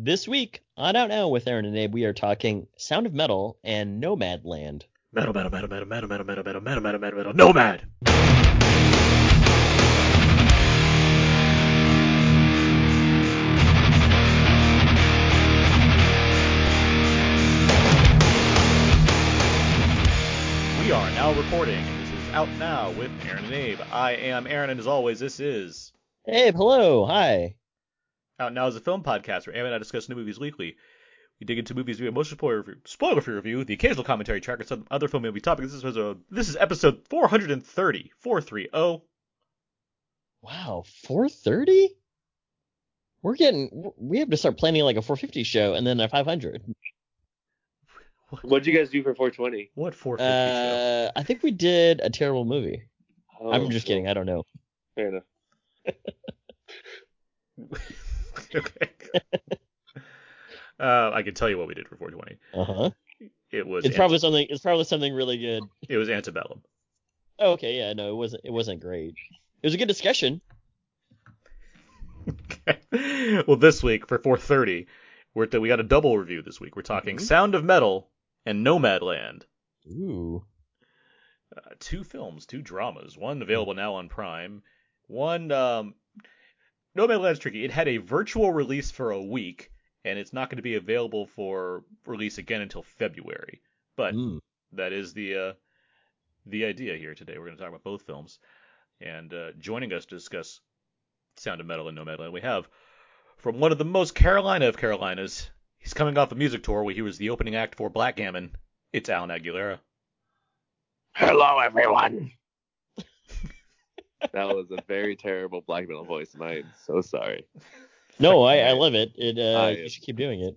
This week on Out Now with Aaron and Abe, we are talking Sound of Metal and Nomadland. Metal, metal, metal, metal, metal, metal, metal, metal, metal, metal, metal, metal, nomad. We are now recording, this is Out Now with Aaron and Abe. I am Aaron, and as always, this is Abe, hello, hi. Out Now is a film podcast where Abe and I discuss new movies weekly. We dig into movies via most spoiler review, spoiler free review, the occasional commentary track, or some other film movie topics. This is a, this is episode 430, 430. Wow, 4:30? We're getting. We have to start planning like a 450 show and then a 500. What'd you guys do for 420? What 450 Uh, I think we did a terrible movie. Oh, I'm just kidding. I don't know. Fair enough. okay. uh, I can tell you what we did for 420. Uh huh. It was It's probably something. It's probably something really good. it was antebellum. Oh, okay, yeah, no, it wasn't. It wasn't great. It was a good discussion. Okay. Well, this week for 430, we're we got a double review this week. We're talking Mhm. Sound of Metal and Nomadland. Ooh. Uh, two films, two dramas. One available now on Prime. One um, Nomadland's tricky. It had a virtual release for a week, and it's not going to be available for release again until February. But Mm. that is the uh, the idea here today. We're going to talk about both films, and uh, joining us to discuss Sound of Metal and No Nomadland, we have from one of the most Carolina of Carolinas. He's coming off a music tour where he was the opening act for Black Gammon. It's Alan Aguilera. Hello, everyone. That was a very terrible black metal voice, and I'm so sorry. No, I, I love it. It. Uh, I you should keep doing it.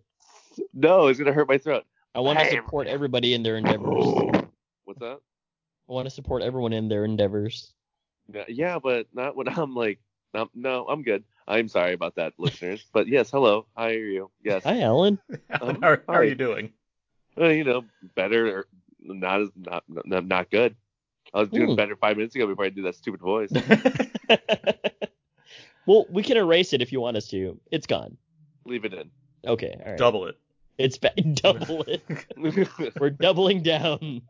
No, it's gonna hurt my throat. I want to support everybody in their endeavors. What's that? I want to support everyone in their endeavors. Yeah, yeah, but not when I'm like, no, no, I'm good. I'm sorry about that, listeners. But yes, hello, I are you. Yes, Hi, Alan. Alan, Um, how, how are you doing? well, you know, better or not as not not, not good. I was doing Hmm. better five minutes ago before I did that stupid voice. well, we can erase it if you want us to. It's gone. Leave it in. Okay, all right. Double it. It's ba- double it. We're doubling down.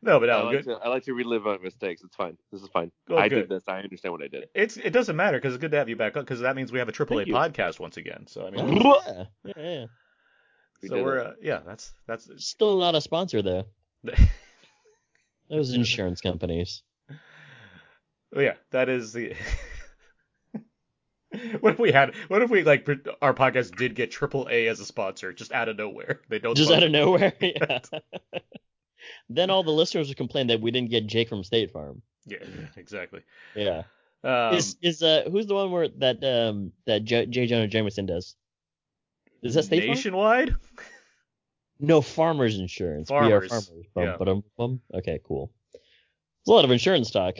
No, but I, like good. to, I like to relive my mistakes. It's fine. This is fine. Oh, I good. did this. I understand what I did. It's it doesn't matter because it's good to have you back up because that means we have a AAA Thank you. podcast once again. So I mean, Oh, yeah, yeah, yeah. We so did we're uh, yeah, that's that's Still not a sponsor though. Those insurance companies. oh, yeah, that is the. what if we had? What if we like our podcast did get AAA as a sponsor just out of nowhere? They don't Just out of nowhere. Yeah. then all the listeners would complain that we didn't get Jake from State Farm. Yeah, exactly. Yeah. Um, is is uh who's the one where that um that J, J. Jonah Jameson does? Is that State Farm? Nationwide? No, Farmers Insurance. We are Farmers, farmers. yeah. Bum, bum. Okay, cool. There's a lot of insurance talk.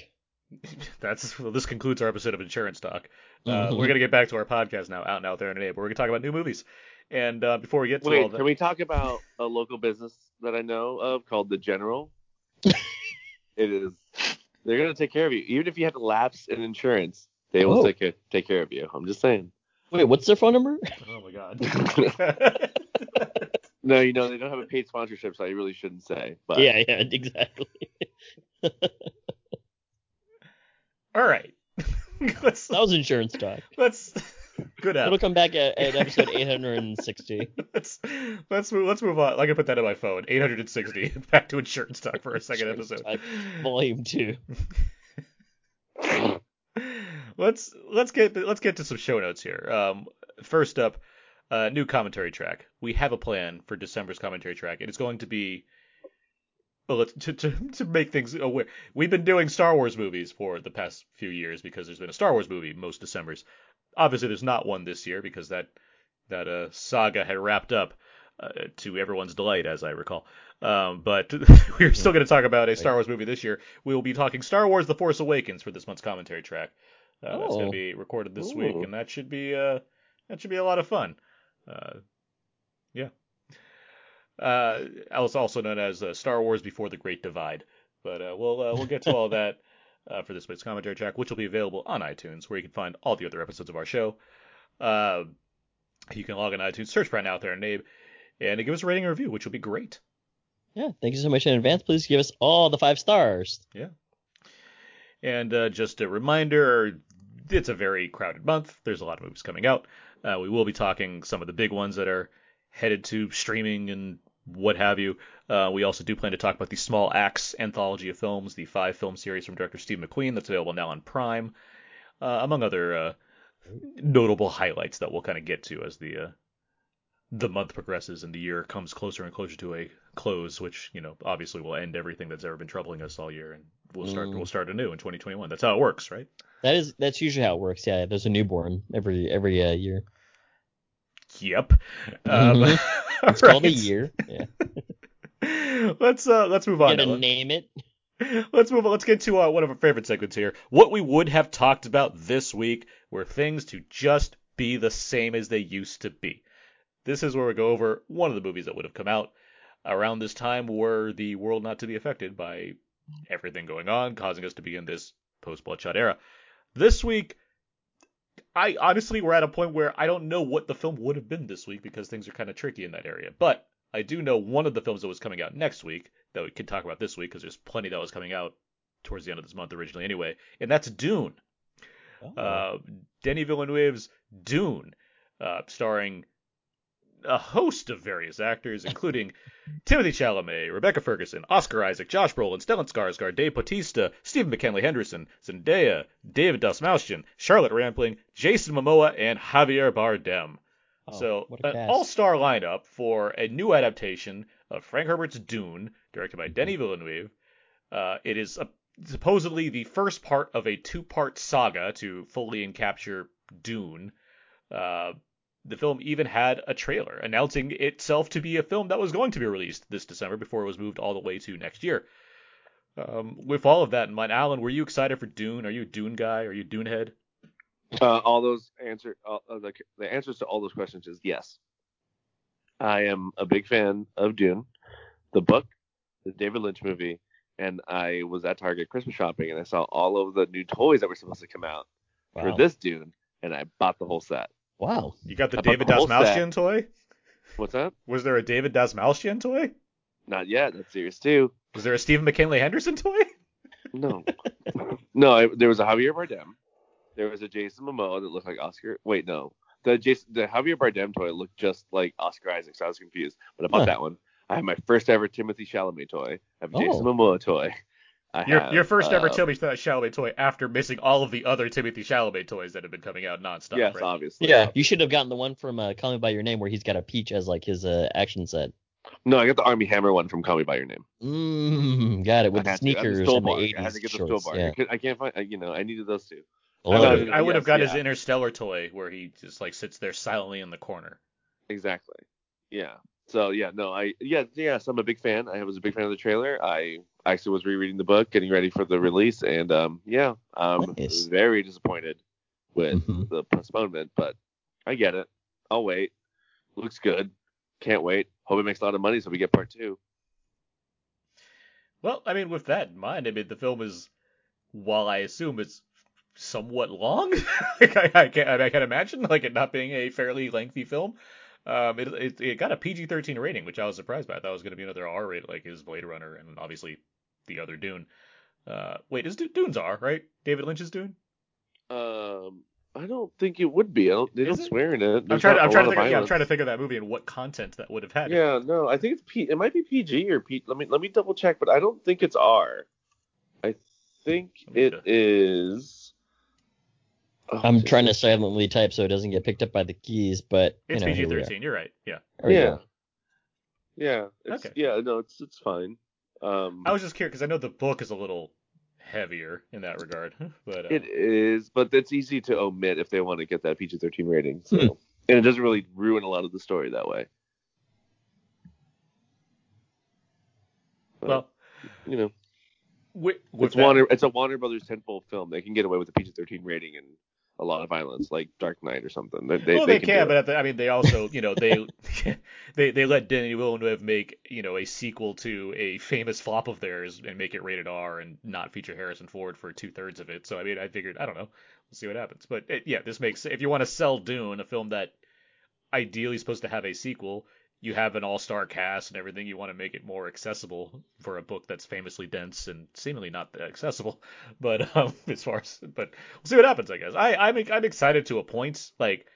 That's well, this concludes our episode of Insurance Talk. Uh, Mhm. We're gonna get back to our podcast now, out and out there and today, but we're gonna talk about new movies. And uh, before we get to all Wait, that, can we talk about a local business that I know of called the General? it is. They're gonna take care of you, even if you have to lapse in insurance. They will Oh. take care, take care of you. I'm just saying. Wait, what's their phone number? oh my god. No, you know they don't have a paid sponsorship, so I really shouldn't say. But yeah, yeah, exactly. all right. let's That was insurance talk. let's good It'll come back at, at episode 860. Let's let's move let's move on. I can put that in my phone. 860. Back to insurance talk for a second Insurance episode. Talk, Volume two. let's let's get let's get to some show notes here. Um, first up, uh, new commentary track. We have a plan for December's commentary track. and It is going to be well, let's, to, to to make things aware. We've been doing Star Wars movies for the past few years because there's been a Star Wars movie most December's. Obviously, there's not one this year because that that uh, saga had wrapped up uh, to everyone's delight, as I recall. Um, but we're still going to talk about a Star Wars movie this year. We will be talking Star Wars: The Force Awakens for this month's commentary track. Uh, That's going Oh. to be recorded this Ooh. week, and that should be uh, that should be a lot of fun. Uh, yeah. Uh, also known as uh, Star Wars Before the Great Divide. But uh, we'll uh, we'll get to all that uh, for this week's commentary track, which will be available on iTunes, where you can find all the other episodes of our show. Uh, you can log on iTunes, search Brand Out There and Abe, and give us a rating and review, which will be great. Yeah, thank you so much in advance. Please give us all the five stars. Yeah. And uh, just a reminder, it's a very crowded month. There's a lot of movies coming out. Uh, we will be talking some of the big ones that are headed to streaming and what have you. Uh, we also do plan to talk about the Small Axe anthology of films, the five film series from director Steve McQueen that's available now on Prime, uh, among other uh, notable highlights that we'll kind of get to as the uh, the month progresses and the year comes closer and closer to a close, which you know obviously will end everything that's ever been troubling us all year, and we'll start Mm. we'll start anew in 2021. That's how it works, right? That is that's usually how it works. Yeah, there's a newborn every every uh, year. Yep. Um, Mhm. It's called a year. Yeah. let's uh let's move on. Gotta name it. Let's move on. Let's get to uh, one of our favorite segments here. What we would have talked about this week were things to just be the same as they used to be. This is where we go over one of the movies that would have come out around this time were the world not to be affected by everything going on, causing us to be in this post Bloodshot era. This week, I honestly we're at a point where I don't know what the film would have been this week because things are kind of tricky in that area. But I do know one of the films that was coming out next week that we could talk about this week because there's plenty that was coming out towards the end of this month originally anyway, and that's Dune. Oh. Uh, Denis Villeneuve's Dune, uh, starring a host of various actors, including Timothée Chalamet, Rebecca Ferguson, Oscar Isaac, Josh Brolin, Stellan Skarsgård, Dave Bautista, Stephen McKinley Henderson, Zendaya, David Dastmalchian, Charlotte Rampling, Jason Momoa, and Javier Bardem. Oh, so, an cast. all-star lineup for a new adaptation of Frank Herbert's Dune, directed by Denis Villeneuve. Uh, it is a, supposedly the first part of a two-part saga to fully encapture Dune. Uh, the film even had a trailer announcing itself to be a film that was going to be released this December before it was moved all the way to next year. Um, with all of that in mind, Alan, were you excited for Dune? Are you a Dune guy? Are you a Dune head? Uh, all those answer, all, uh, the, the answers to all those questions is yes. I am a big fan of Dune, the book, the David Lynch movie, and I was at Target Christmas shopping and I saw all of the new toys that were supposed to come out wow. for this Dune, and I bought the whole set. Wow. You got the How David the whole Dastmalchian toy? What's that? Was there a David Dastmalchian toy? Not yet. That's series two. Was there a Stephen McKinley Henderson toy? No, no. I, there was a Javier Bardem. There was a Jason Momoa that looked like Oscar. Wait, no. The Jason, the Javier Bardem toy looked just like Oscar Isaac, so I was confused. But I bought Huh. that one. I have my first ever Timothée Chalamet toy. I have a oh. Jason Oh. Momoa toy. I Your have, your first ever uh, Timothée Chalamet toy after missing all of the other Timothée Chalamet toys that have been coming out nonstop. Yes, right? obviously. Yeah, you should have gotten the one from uh, Call Me by Your Name where he's got a peach as like his uh, action set. No, I got the Armie Hammer one from Call Me by Your Name. Mmm, got it with the had to. And sneakers the Stole and the Bar. 80s I had to get the shorts. Bar. Yeah. I, can't find. I- You know, I needed those two. I would have, I would have Yes, got his. Interstellar toy where he just like sits there silently in the corner. Exactly. Yeah. So yeah, no, I yeah, yes, I'm a big fan. I was a big fan of the trailer. I actually was rereading the book, getting ready for the release, and um, yeah, um, Nice. very disappointed with Mhm. the postponement, but I get it. I'll wait. Looks good. Can't wait. Hope it makes a lot of money so we get part two. Well, I mean, with that in mind, I mean, the film is, while I assume it's somewhat long, like, I, I can I can imagine like it not being a fairly lengthy film. Um, it, it it got a PG-13 rating, which I was surprised by. I thought it was going to be another R rated, like his Blade Runner and obviously the other Dune. Uh, wait, is Du- Dune's R right? David Lynch's Dune. Um, I don't think it would be. I don't, they Is don't it? swear in it. I'm trying. To, I'm trying to lot think. of Of, yeah, I'm trying to violence. think of that movie and what content that would have had. Yeah, no, I think it's P. It might be PG or P. Let me let me double check, but I don't think it's R. I think it is. Oh, I'm is trying to silently type so it doesn't get picked up by the keys, but you It's know, here we are. PG-13. You're right. Yeah. Yeah. go. Yeah. It's, Okay. Yeah. No, it's it's fine. Um, I was just curious because I know the book is a little heavier in that regard, but uh, it is, but it's easy to omit if they want to get that PG-13 rating. So, Hmm. and it doesn't really ruin a lot of the story that way. But, well, you know, with, with it's that- Warner. It's a Warner Brothers tentpole film. They can get away with a PG-13 rating and a lot of violence, like Dark Knight or something. They, they, well, they, can, can, but at the, I mean, they also, you know, they they they let Denis Villeneuve make, you know, a sequel to a famous flop of theirs and make it rated R and not feature Harrison Ford for two thirds of it. So I mean, I figured, I don't know, we'll see what happens. But it, yeah, this makes if you want to sell Dune, a film that ideally supposed to have a sequel. You have an all-star cast and everything. You want to make it more accessible for a book that's famously dense and seemingly not that accessible. But um, as far as, but we'll see what happens. I guess I I'm I'm excited to a point. Like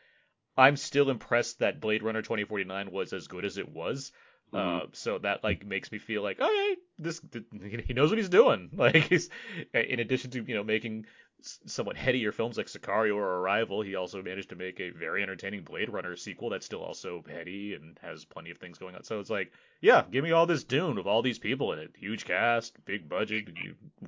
I'm still impressed that Blade Runner 2049 was as good as it was. Mhm. Uh, so that like makes me feel like, okay, this he knows what he's doing. Like he's in addition to you know making somewhat headier films like Sicario or Arrival, he also managed to make a very entertaining Blade Runner sequel that's still also heady and has plenty of things going on. So it's like, yeah, give me all this Dune with all these people in it, huge cast, big budget,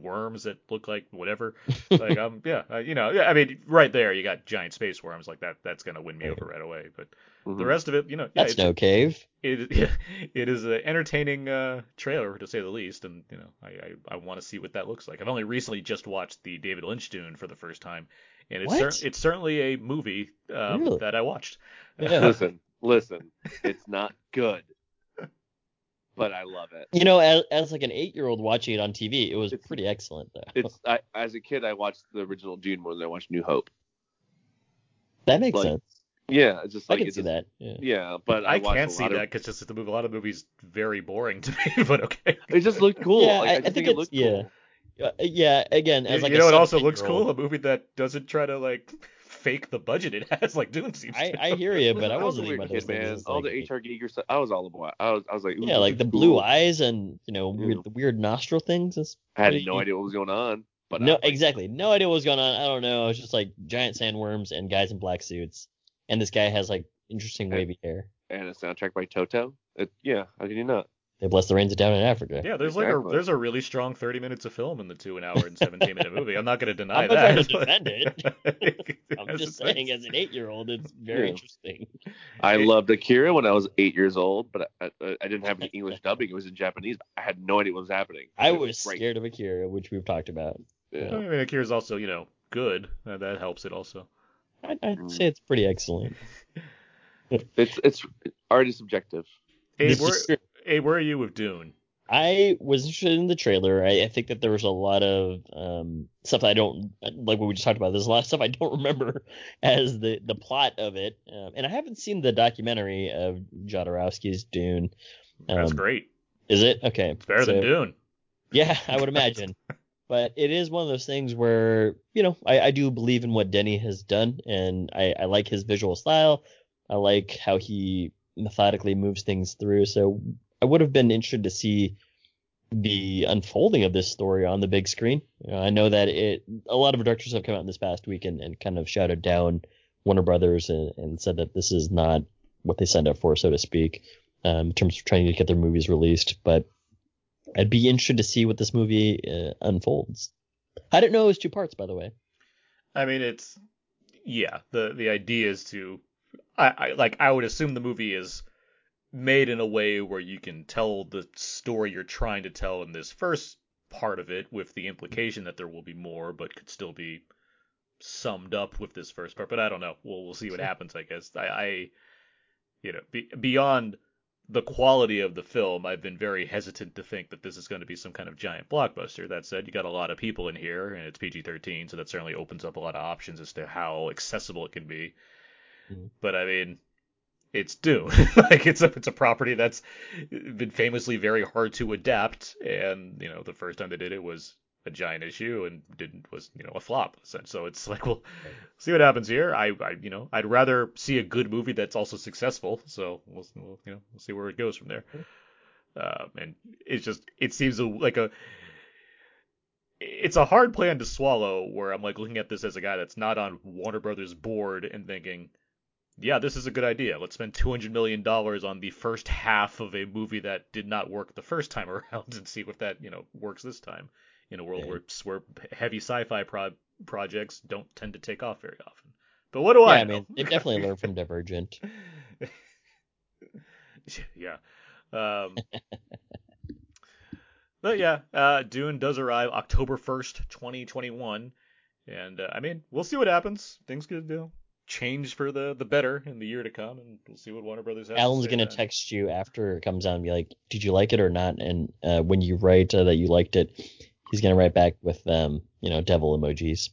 worms that look like whatever. Like um, yeah, uh, you know, yeah, I mean, right there you got giant space worms like that. That's gonna win me over right away. But the Mhm. rest of it, you know, yeah, That's it's- no cave. it it is an entertaining uh, trailer to say the least, and you know I I, I want to see what that looks like. I've only recently just watched the David Lynch Dune for the first time, and it's cer- it's certainly a movie um, Really? that I watched. Yeah. Listen, listen. It's not good, but I love it. You know, as, as like an eight-year-old watching it on TV, it was It's- pretty excellent though. It's I, as a kid, I watched the original Dune more than I watched New Hope. that makes like, sense. Yeah, it's just I like can it's see just, that. Yeah. Yeah, but I, I, can't see lot that because just the movie, a lot of movies very boring to me. But okay. It just looked cool. Yeah, like, I- I, I think think, it it's- looked yeah. cool. Uh, yeah. Again, as you like you a know, it also looks cool. A movie that doesn't try to like fake the budget it has, like Dune seems. I, to. I hear you, but I was a wasn't thinking weird about kid, those things. man. as, All like, the H.R. Giger stuff. I was all about. I was, I was like, yeah, like the cool. blue eyes and you know weird, the weird nostril things. That's I had no idea what was going on, but no, was exactly. No idea what was going on. I don't know. It's just like giant sandworms and guys in black suits, and this guy has like interesting And- wavy hair. And a soundtrack by Toto. It, yeah, how can you not? They bless the rains down in Africa. Yeah, there's like a there's a really strong 30 minutes of film in the two an hour and 17 minute movie. I'm not going to deny I'm not that. trying to defend it. I'm just saying, as an eight-year-old, it's very Yeah. interesting. I loved Akira when I was eight years old, but I, I, I didn't have any English dubbing. It was in Japanese. I had no idea what was happening. I It was great. scared of Akira, which we've talked about. I Yeah. mean, Akira's also you know good. Uh, that helps it also. I'd, I'd Mm. say it's pretty excellent. It's it's art is subjective. Abe, This Abe, where are you with Dune? I was interested in the trailer. I, I think that there was a lot of um, stuff that I don't like. What we just talked about. There's a lot of stuff I don't remember as the the plot of it, um, and I haven't seen the documentary of Jodorowsky's Dune. That's Um, great. Is it okay? It's better than Dune. Yeah, I would imagine. but it is one of those things where, you know, I, I do believe in what Denis has done, and I, I like his visual style. I like how he methodically moves things through. So I would have been interested to see the unfolding of this story on the big screen. You know, I know that it a lot of directors have come out in this past week and, and kind of shouted down Warner Brothers and, and said that this is not what they signed up for, so to speak, um, in terms of trying to get their movies released. But I'd be interested to see what this movie uh, unfolds. I didn't know it was two parts, by the way. I mean, it's yeah. The the idea is to, I, I like I would assume the movie is made in a way where you can tell the story you're trying to tell in this first part of it, with the implication that there will be more, but could still be summed up with this first part. But I don't know. We'll we'll see what happens. I guess I, I you know be, beyond the quality of the film, I've been very hesitant to think that this is going to be some kind of giant blockbuster. That said, you got a lot of people in here, and it's PG-13, so that certainly opens up a lot of options as to how accessible it can be. Mhm. But I mean, it's Dune. like it's a it's a property that's been famously very hard to adapt, and you know the first time they did it was a giant issue and didn't was you know a flop. So it's like well, see what happens here. I, I you know I'd rather see a good movie that's also successful. So we'll, we'll you know we'll see where it goes from there. Um, and it's just it seems a, like a it's a hard plan to swallow. Where I'm like looking at this as a guy that's not on Warner Brothers board and thinking, yeah, this is a good idea. Let's spend 200 million dollars on the first half of a movie that did not work the first time around and see if that you know works this time in a world Yeah. where where heavy sci-fi pro- projects don't tend to take off very often. But what do yeah, I, I mean, they've definitely learned from Divergent. yeah. Um, but yeah, uh, Dune does arrive October 1st, 2021. And uh, I mean, we'll see what happens. Things could you know, change for the, the better in the year to come, and we'll see what Warner Brothers has Alan's to gonna then. text you after it comes out and be like, "Did you like it or not?" And uh, when you write uh, that you liked it, he's gonna write back with um, you know, devil emojis.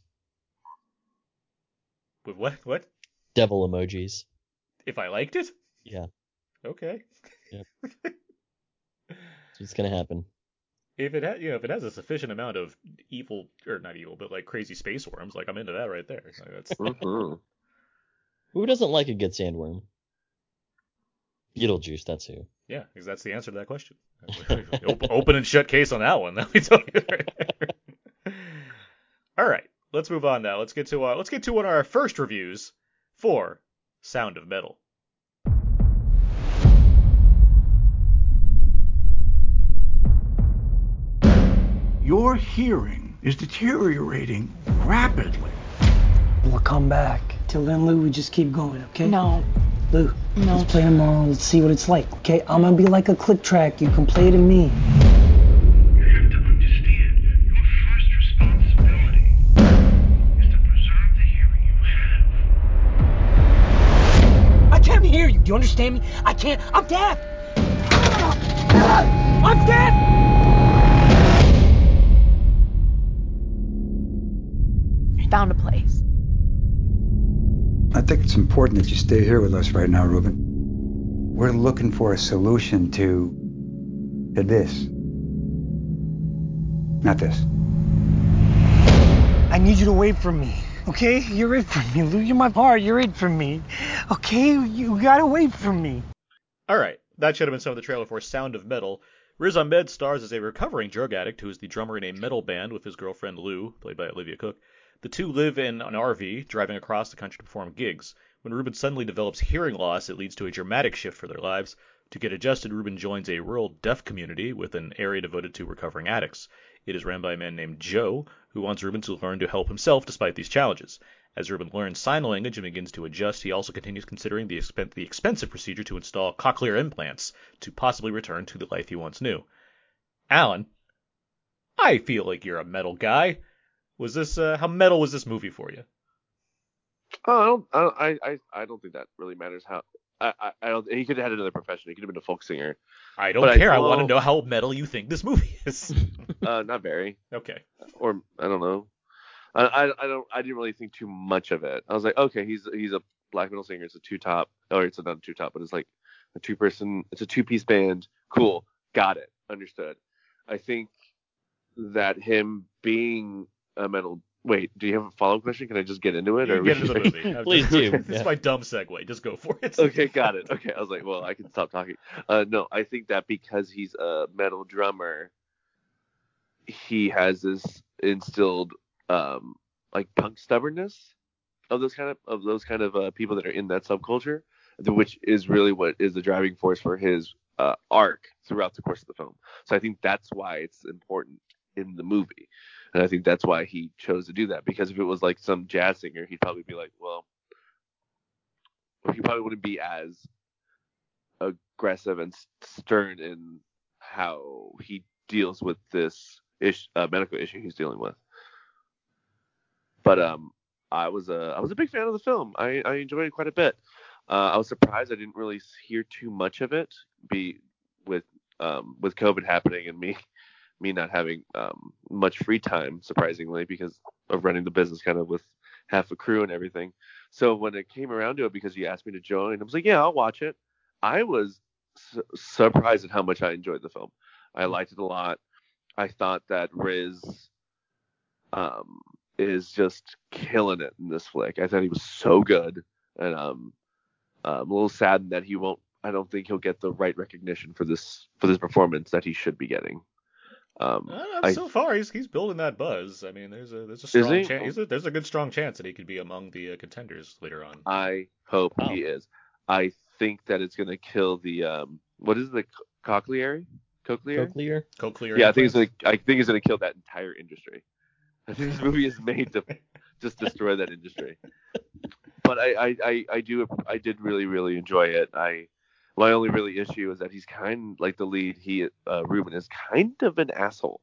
With what? What? Devil emojis. If I liked it? Yeah. Okay. That's what's gonna happen. If it ha- you know if it has a sufficient amount of evil or not evil but like crazy space worms, like I'm into that right there. So that's Mhm. Who doesn't like a good sandworm? Beetlejuice, that's who. yeah, because that's the answer to that question. open, open and shut case on that one. Let me tell you. right. All right, let's move on now. Let's get to uh, let's get to one of our first reviews for Sound of Metal. Your hearing is deteriorating rapidly. We'll come back. Till then, Lou, we just keep going, okay? No, Lou, No. let's play tomorrow. Let's see what it's like, okay? I'm gonna be like a click track. You can play to me. You have to understand, your first responsibility is to preserve the hearing you have. I can't hear you. Do you understand me? I can't. I'm deaf. I'm deaf. I found a place. I think it's important that you stay here with us right now, Ruben. We're looking for a solution to, to this. Not this. I need you to wait for me, okay? You're it for me, Lou. You're my heart. You're it for me, okay? You gotta wait for me. All right, that should have been some of the trailer for Sound of Metal. Riz Ahmed stars as a recovering drug addict who is the drummer in a metal band with his girlfriend Lou, played by Olivia Cooke. The two live in an RV, driving across the country to perform gigs. When Ruben suddenly develops hearing loss, it leads to a dramatic shift for their lives. To get adjusted, Ruben joins a rural deaf community with an area devoted to recovering addicts. It is ran by a man named Joe, who wants Ruben to learn to help himself despite these challenges. As Ruben learns sign language and begins to adjust, he also continues considering the, expen- the expensive procedure to install cochlear implants to possibly return to the life he once knew. Alan, I feel like you're a metal guy. Was this uh, how metal was this movie for you? Oh, I don't, I, I, I, don't think that really matters. How I, I, I don't. He could have had another profession. He could have been a folk singer. I don't But I- care. I, want to know how metal you think this movie is. Uh, not very, okay. or I don't know. I, I, I don't. I didn't really think too much of it. I was like, okay, he's he's a black metal singer. It's a two top, or it's not a two top, but it's like a two person. It's a two piece band. Cool, got it, understood. I think that him being a metal. Wait, do you have a follow up question? Can I just get into it? You or get into the movie. Please do, This yeah. is my dumb segue. Just go for it. okay, got it. Okay, I was like, well, I can stop talking. Uh, no, I think that because he's a metal drummer, he has this instilled um like punk stubbornness of those kind of of those kind of uh, people that are in that subculture, which is really what is the driving force for his uh, arc throughout the course of the film. So I think that's why it's important in the movie. And I think that's why he chose to do that. Because if it was like some jazz singer, he'd probably be like, well, he probably wouldn't be as aggressive and stern in how he deals with this ish, uh, medical issue he's dealing with. But um, I was a I was a big fan of the film. I, I enjoyed it quite a bit. Uh, I was surprised I didn't really hear too much of it. Be with um, with COVID happening and me me not having um, much free time, surprisingly, because of running the business kind of with half a crew and everything. So when it came around to it, because you asked me to join, I was like, yeah, I'll watch it. I was su- surprised at how much I enjoyed the film. I liked it a lot. I thought that Riz um, is just killing it in this flick. I thought he was so good, and um, I'm a little saddened that he won't. I don't think he'll get the right recognition for this for this performance that he should be getting. Um, Uh, I- so far, he's he's building that buzz. I mean, there's a there's a strong he? chance. There's a good strong chance that he could be among the uh, contenders later on. I hope Wow. he is. I think that it's gonna kill the um, what is it, the co- cochlear? Cochlear? Cochlear. Cochlear. Yeah, I think it's implants. gonna. I think it's gonna kill that entire industry. I think this movie is made to just destroy that industry. But I, I, I, I do, I did really, really enjoy it. I, my only really issue is that he's kind like the lead. He, uh, Ruben is kind of an asshole,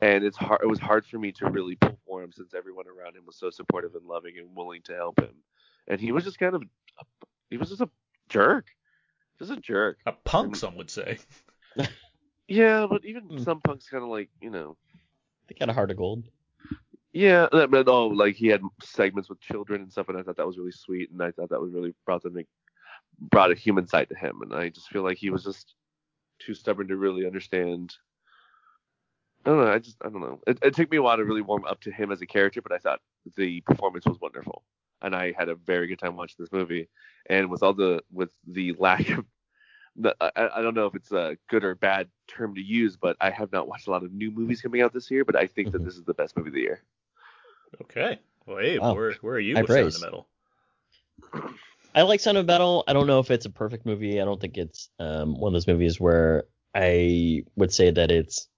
and it's hard. It was hard for me to really pull for him since everyone around him was so supportive and loving and willing to help him, and he was just kind of, he was just a jerk, just a jerk. a punk, some would say. Yeah, but even Hmm. some punks kind of like, you know, They got a heart of gold. Yeah, that- but oh, like he had segments with children and stuff, and I thought that was really sweet, and I thought that was really brought them brought a human side to him, and I just feel like he was just too stubborn to really understand. I don't know. I just I don't know. It, it took me a while to really warm up to him as a character, but I thought the performance was wonderful, and I had a very good time watching this movie. And with all the with the lack of I, I don't know if it's a good or bad term to use, but I have not watched a lot of new movies coming out this year. But I think that Mhm. this is the best movie of the year. Okay. Well, Abe, Wow. where where are you High with Sound praise. of Metal? I like Sound of Metal. I don't know if it's a perfect movie. I don't think it's um, one of those movies where I would say that it's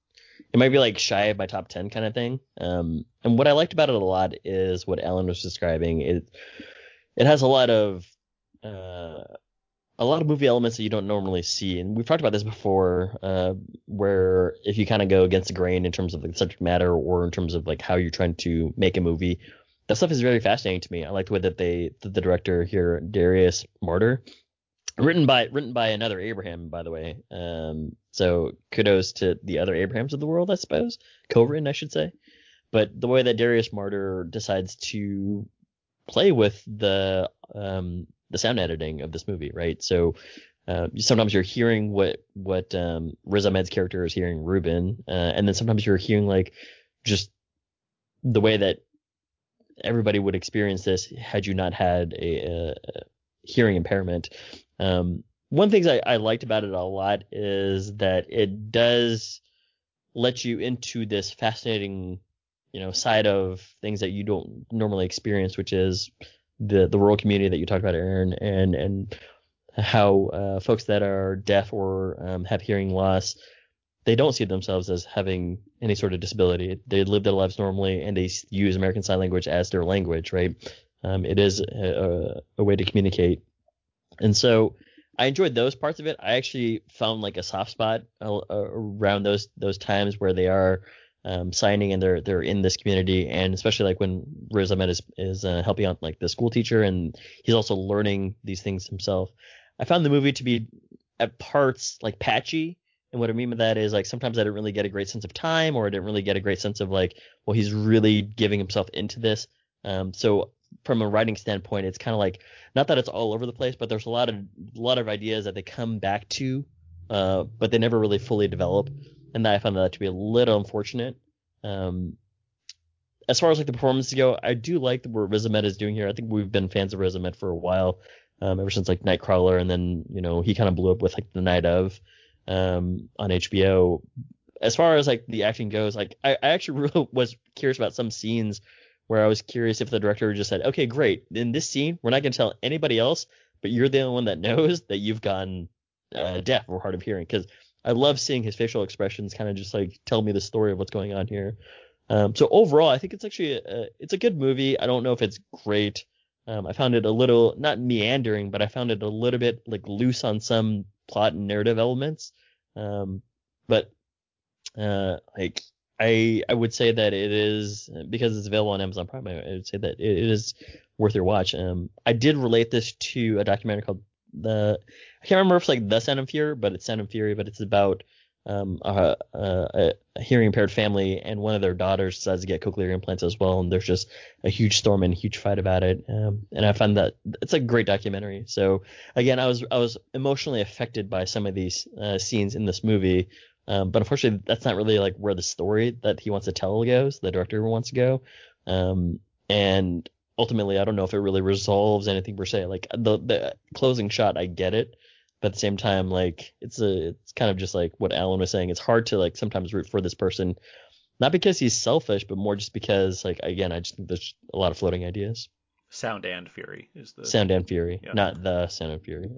it might be like shy of my top ten kind of thing. Um, and what I liked about it a lot is what Alan was describing. It it has a lot of uh, a lot of movie elements that you don't normally see, and we've talked about this before, uh, where if you kind of go against the grain in terms of the subject matter or in terms of like how you're trying to make a movie, that stuff is very fascinating to me. I like the way that they that the director here, Darius Marder, written by written by another Abraham, by the way. Um, so kudos to the other Abrahams of the world, I suppose, co-written, I should say. But the way that Darius Marder decides to play with the um, the sound editing of this movie, right? So uh, sometimes you're hearing what what um, Riz Ahmed's character is hearing Ruben, uh, and then sometimes you're hearing like just the way that everybody would experience this had you not had a, a, hearing impairment. Um, one thing I, I liked about it a lot is that it does let you into this fascinating, you know, side of things that you don't normally experience, which is the the rural community that you talked about, Aaron, and and how uh, folks that are deaf or um, have hearing loss, they don't see themselves as having any sort of disability. They live their lives normally, and they use American Sign Language as their language, right? Um, it is a, a, way to communicate, and so I enjoyed those parts of it. I actually found like a soft spot uh, around those those times where they are um, signing and they're they're in this community, and especially like when Riz Ahmed is is uh, helping out like the school teacher, and he's also learning these things himself. I found the movie to be at parts like patchy, and what I mean by that is like sometimes I didn't really get a great sense of time, or I didn't really get a great sense of like, well, he's really giving himself into this. Um, so from a writing standpoint, it's kind of like not that it's all over the place, but there's a lot of a lot of ideas that they come back to, uh, but they never really fully develop, and that I found that to be a little unfortunate. Um, as far as like the performances go, I do like what Riz Ahmed is doing here. I think we've been fans of Riz Ahmed for a while, um, ever since like Nightcrawler, and then you know he kind of blew up with like The Night of um, on HBO. As far as like the acting goes, like I, I actually really was curious about some scenes where I was curious if the director just said, okay, great, in this scene we're not going to tell anybody else, but you're the only one that knows that you've gotten uh, deaf or hard of hearing because I love seeing his facial expressions kind of just like tell me the story of what's going on here. Um, so overall, I think it's actually a, it's a good movie. I don't know if it's great. Um, I found it a little not meandering, but I found it a little bit like loose on some plot and narrative elements. Um, but uh, like I I would say that it is because it's available on Amazon Prime. I would say that it, is worth your watch. Um, I did relate this to a documentary called the I can't remember if it's like the Sound and Fury, but it's Sound and Fury, but it's about um, a, a, a hearing impaired family and one of their daughters decides to get cochlear implants as well, and there's just a huge storm and a huge fight about it. Um, and I found that it's a great documentary. So again, I was I was emotionally affected by some of these uh, scenes in this movie. Um, but unfortunately, that's not really like where the story that he wants to tell goes. The director wants to go, um, and ultimately, I don't know if it really resolves anything per se. Like the the closing shot, I get it, but at the same time, like it's a it's kind of just like what Alan was saying. It's hard to like sometimes root for this person, not because he's selfish, but more just because like again, I just think there's a lot of floating ideas. Sound and Fury is the. Sound and Fury, Yeah. not the Sound and Fury.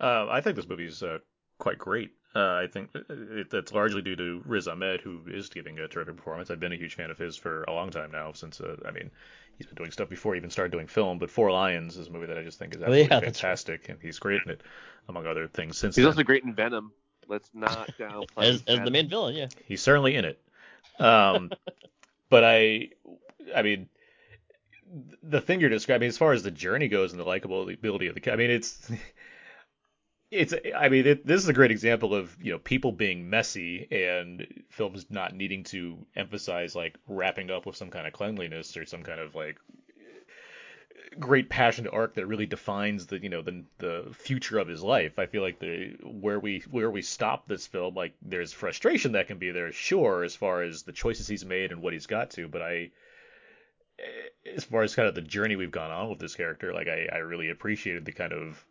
Uh, I think this movie's uh, quite great. Uh, I think it, that's largely due to Riz Ahmed, who is giving a terrific performance. I've been a huge fan of his for a long time now. Since uh, I mean, he's been doing stuff before he even started doing film. But Four Lions is a movie that I just think is Oh, absolutely yeah, that's fantastic, and he's great in it, among other things. Since He's then. also great in Venom. Let's not downplay As, as the main villain, yeah. He's certainly in it. Um, but I, I mean, the thing you're describing, as far as the journey goes and the likability of the, I mean, it's it's I mean it, this is a great example of you know people being messy and films not needing to emphasize like wrapping up with some kind of cleanliness or some kind of like great passionate arc that really defines the you know the the future of his life. I feel like the where we where we stop this film like there's frustration that can be there sure as far as the choices he's made and what he's got to, but I eh, as far as kind of the journey we've gone on with this character, like I, I really appreciated the kind of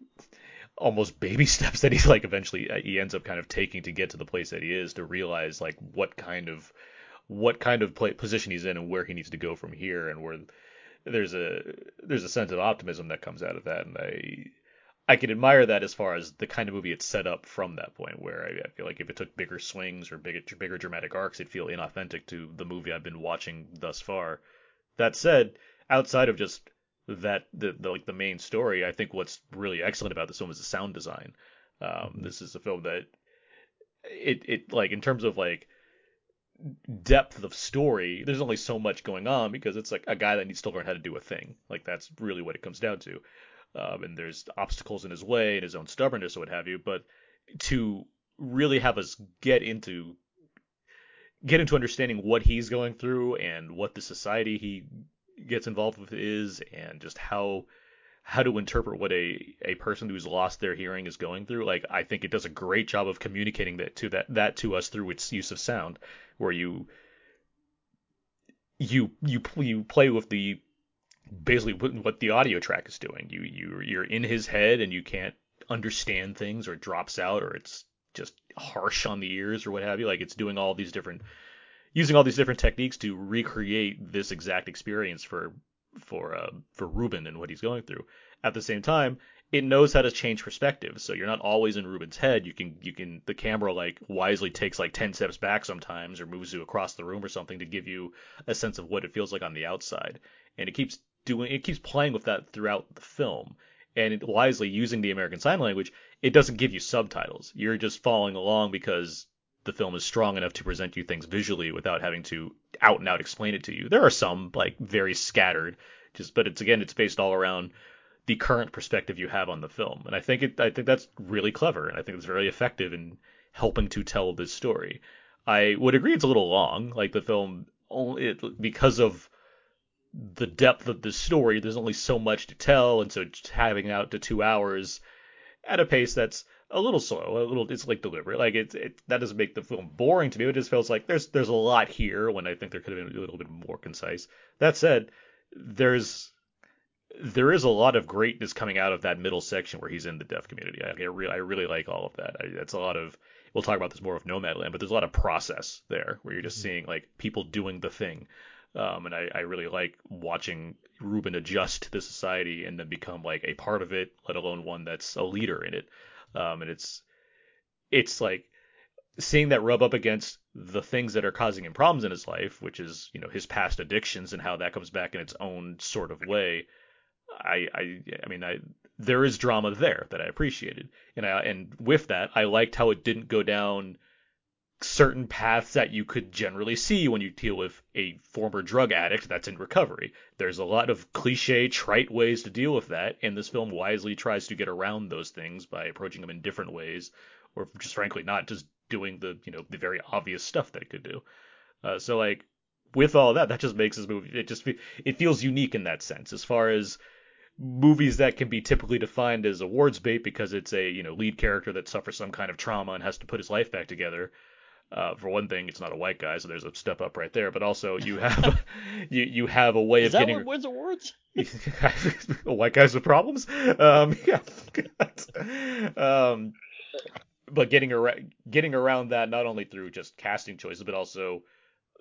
almost baby steps that he's like eventually uh, he ends up kind of taking to get to the place that he is to realize like what kind of what kind of play, position he's in and where he needs to go from here and where there's a there's a sense of optimism that comes out of that and I I can admire that as far as the kind of movie it's set up from that point where I, I feel like if it took bigger swings or bigger bigger dramatic arcs it'd feel inauthentic to the movie I've been watching thus far. That said, outside of just that the, the like the main story, I think what's really excellent about this film is the sound design. Um, this is a film that it it like in terms of like depth of story, there's only so much going on because it's like a guy that needs to learn how to do a thing. Like that's really what it comes down to. Um, and there's obstacles in his way and his own stubbornness or what have you. But to really have us get into get into understanding what he's going through and what the society he gets involved with is and just how how to interpret what a a person who's lost their hearing is going through. Like i think it does a great job of communicating that to that that to us through its use of sound where you you you you play with the basically what the audio track is doing. You you you're in his head and you can't understand things or it drops out or it's just harsh on the ears or what have you. Like it's doing all these different using all these different techniques to recreate this exact experience for for uh, for Ruben and what he's going through. At the same time, it knows how to change perspective, so you're not always in Ruben's head. You can you can the camera like wisely takes like ten steps back sometimes or moves you across the room or something to give you a sense of what it feels like on the outside, and it keeps doing it keeps playing with that throughout the film. And it, wisely using the American Sign Language, it doesn't give you subtitles. You're just following along because the film is strong enough to present you things visually without having to out and out explain it to you. There are some like very scattered, just but it's again it's based all around the current perspective you have on the film, and I think it I think that's really clever, and I think it's very effective in helping to tell this story. I would agree it's a little long, like the film only it, because of the depth of the story. There's only so much to tell, and so having out to two hours at a pace that's a little slow, a little it's like deliberate. Like it, it that doesn't make the film boring to me. It just feels like there's there's a lot here when I think there could have been a little bit more concise. That said, there's there is a lot of greatness coming out of that middle section where he's in the deaf community. I, I really I really like all of that. I, that's a lot of we'll talk about this more of Nomadland, but there's a lot of process there where you're just mm-hmm. seeing like people doing the thing. Um, and I, I really like watching Ruben adjust to the society and then become like a part of it, let alone one that's a leader in it. Um, and it's it's like seeing that rub up against the things that are causing him problems in his life, which is you know his past addictions and how that comes back in its own sort of way. I I I mean I there is drama there that I appreciated, and I and with that I liked how it didn't go down certain paths that you could generally see when you deal with a former drug addict that's in recovery. There's a lot of cliche, trite ways to deal with that, and this film wisely tries to get around those things by approaching them in different ways, or just frankly not just doing the you know the very obvious stuff that it could do. Uh, so like with all that, that just makes this movie it just it feels unique in that sense as far as movies that can be typically defined as awards bait because it's a you know lead character that suffers some kind of trauma and has to put his life back together uh, for one thing, it's not a white guy, so there's a step up right there. But also, you have you you have a way Is of that getting what wins awards? white guys with problems. Um, yeah. um, but getting around getting around that not only through just casting choices, but also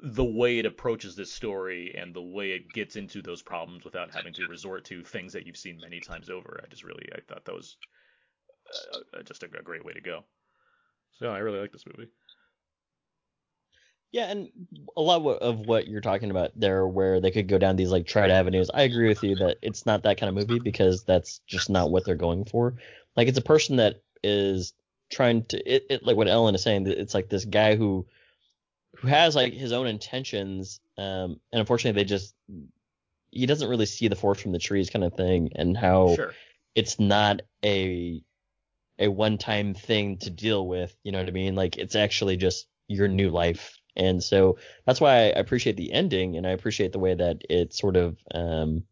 the way it approaches this story and the way it gets into those problems without having to resort to things that you've seen many times over. I just really I thought that was uh, just a, a great way to go. So I really like this movie. Yeah, and a lot of what you're talking about there, where they could go down these like tried avenues, I agree with you that it's not that kind of movie because that's just not what they're going for. Like it's a person that is trying to, it, it like what Alan is saying, it's like this guy who who has like his own intentions, um, and unfortunately they just he doesn't really see the forest from the trees kind of thing, and how sure. it's not a a one-time thing to deal with. You know what I mean? Like it's actually just your new life. And so that's why I appreciate the ending, and I appreciate the way that it sort of um,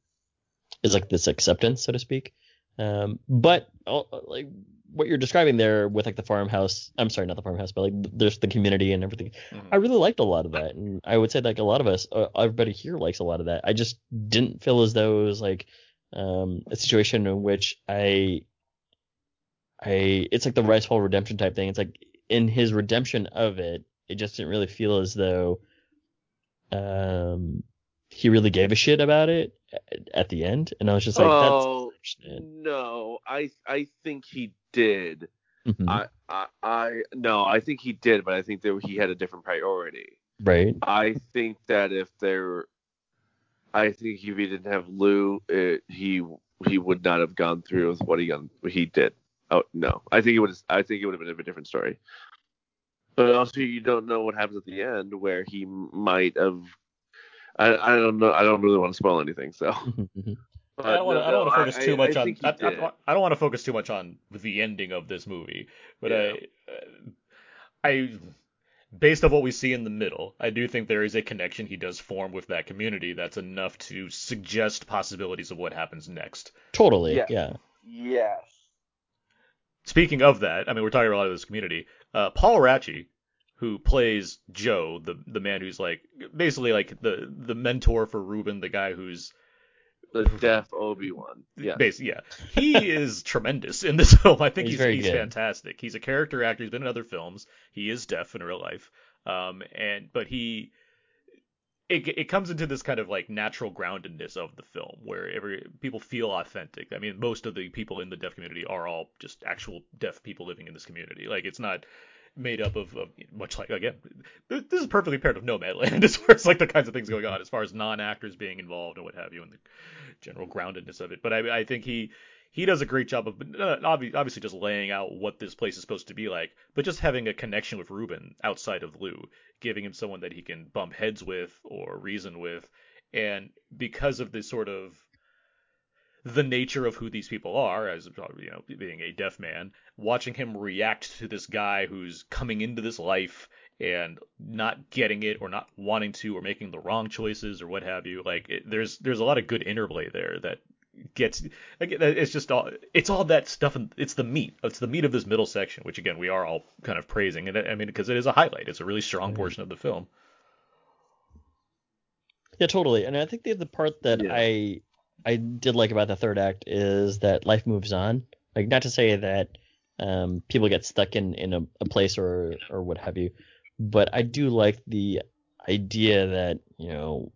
is like this acceptance, so to speak. Um, but uh, like what you're describing there with like the farmhouse, I'm sorry, not the farmhouse, but like there's the community and everything. Mhm. I really liked a lot of that, and I would say like a lot of us, uh, everybody here likes a lot of that. I just didn't feel as though it was like um, a situation in which I, I, it's like the Rice Hall redemption type thing. It's like in his redemption of it, it just didn't really feel as though, um, he really gave a shit about it at, the end, and I was just like, oh that's no, I I think he did. Mhm. I, I I no, I think he did, but I think that he had a different priority. right? I think that if there, I think if he didn't have Lou, it, he he would not have gone through with what he he did. Oh no, I think it would. I think it would have been a different story. But also, you don't know what happens at the end, where he might have. I, I don't know. I don't really want to spoil anything, so. But I don't want to. no, I don't want to no, focus I- too I much on. I, I. I don't want to focus too much on the ending of this movie, but Yeah. I, I, based on what we see in the middle, I do think there is a connection he does form with that community that's enough to suggest possibilities of what happens next. Totally, Yeah. yeah. Yes. Speaking of that, I mean, we're talking about a lot of this community. Uh, Paul Raci, who plays Joe, the the man who's like basically like the the mentor for Ruben, the guy who's The deaf Obi Wan. Yeah. Basically, yeah. He is tremendous in this film. I think He's he's he's, fantastic. He's a character actor. He's been in other films. He is deaf in real life. Um, and but he it it comes into this kind of like natural groundedness of the film where every people feel authentic. I mean, most of the people in the deaf community are all just actual deaf people living in this community. Like it's not made up of, of much like again this is perfectly paired with Nomadland as far as like the kinds of things going on as far as non-actors being involved and what have you and the general groundedness of it. But I, I think he he does a great job of uh, obviously just laying out what this place is supposed to be like, but just having a connection with Ruben outside of Lou, giving him someone that he can bump heads with or reason with, and because of this sort of the nature of who these people are, as you know, being a deaf man, watching him react to this guy who's coming into this life and not getting it or not wanting to or making the wrong choices or what have you like it, there's there's a lot of good interplay there that gets it- it's just all it's all that stuff and it's the meat it's the meat of this middle section which again we are all kind of praising and I I mean because it is a highlight it's a really strong portion of the film Yeah, totally. And I think the the part that Yeah. I I did like about the third act is that life moves on. Like not to say that um, people get stuck in in a, a place or or what have you, but I do like the idea that you know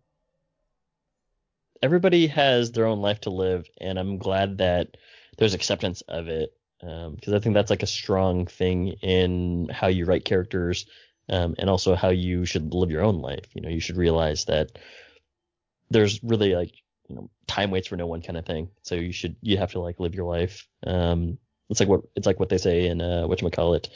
everybody has their own life to live, and I'm glad that there's acceptance of it because I think that's like a strong thing in how you write characters um, and also how you should live your own life. You know, you should realize that there's really like you know time waits for no one kind of thing. So you should you have to like live your life. Um, it's like what it's like what they say in uh, what call it,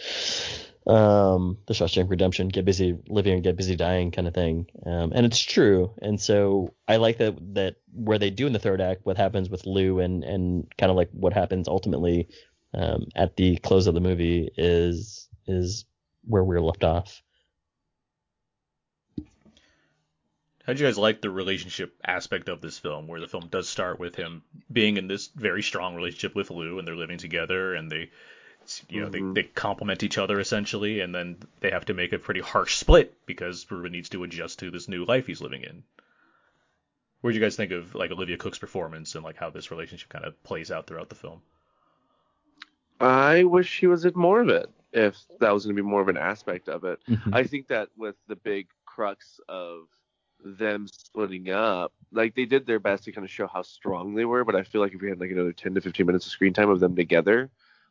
um, the Shawshank Redemption: get busy living and get busy dying kind of thing. Um, and it's true. And so I like that that where they do in the third act what happens with Lou and and kind of like what happens ultimately um, at the close of the movie is is where we're left off. How'd you guys like the relationship aspect of this film, where the film does start with him being in this very strong relationship with Lou, and they're living together, and they, you know, Mhm. they, they complement each other essentially, and then they have to make a pretty harsh split because Ruben needs to adjust to this new life he's living in. What did you guys think of like Olivia Cooke's performance and like how this relationship kind of plays out throughout the film? I wish she was in more of it. If that was going to be more of an aspect of it, I think that with the big crux of them splitting up, like they did their best to kind of show how strong they were. But I feel like if we had like another 10 to 15 minutes of screen time of them together,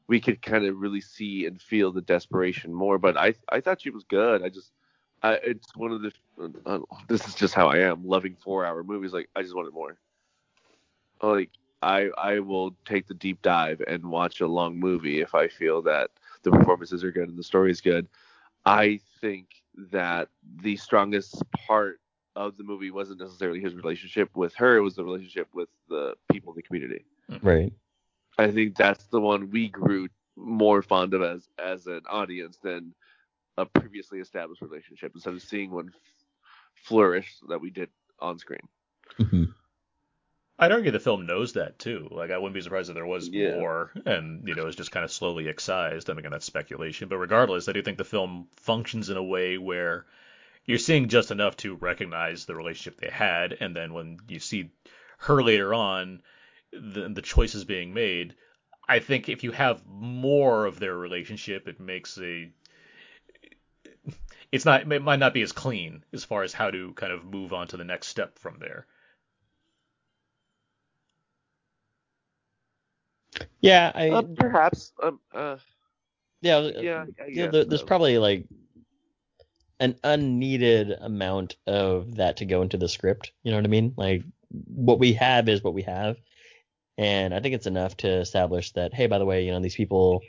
we could kind of really see and feel the desperation more. But I I thought she was good. I just I, it's one of the uh, this is just how I am loving four hour movies. Like I just wanted more. Like I I will take the deep dive and watch a long movie if I feel that the performances are good and the story is good. I think that the strongest part of the movie wasn't necessarily his relationship with her; it was the relationship with the people in the community. Right. I think that's the one we grew more fond of as as an audience than a previously established relationship instead of seeing one flourish that we did on screen. Mm-hmm. I'd argue the film knows that too. Like I wouldn't be surprised if there was Yeah. more, and you know, it's just kind of slowly excised. And again, that's speculation. But regardless, I do think the film functions in a way where you're seeing just enough to recognize the relationship they had, and then when you see her later on, the the choices being made. I think if you have more of their relationship, it makes a it's not it might not be as clean as far as how to kind of move on to the next step from there. Yeah, I Uh, perhaps. Um, uh, yeah yeah. yeah. I there- there's so. probably like an unneeded amount of that to go into the script. You know what I mean? Like what we have is what we have, and I think it's enough to establish that hey, by the way, you know these people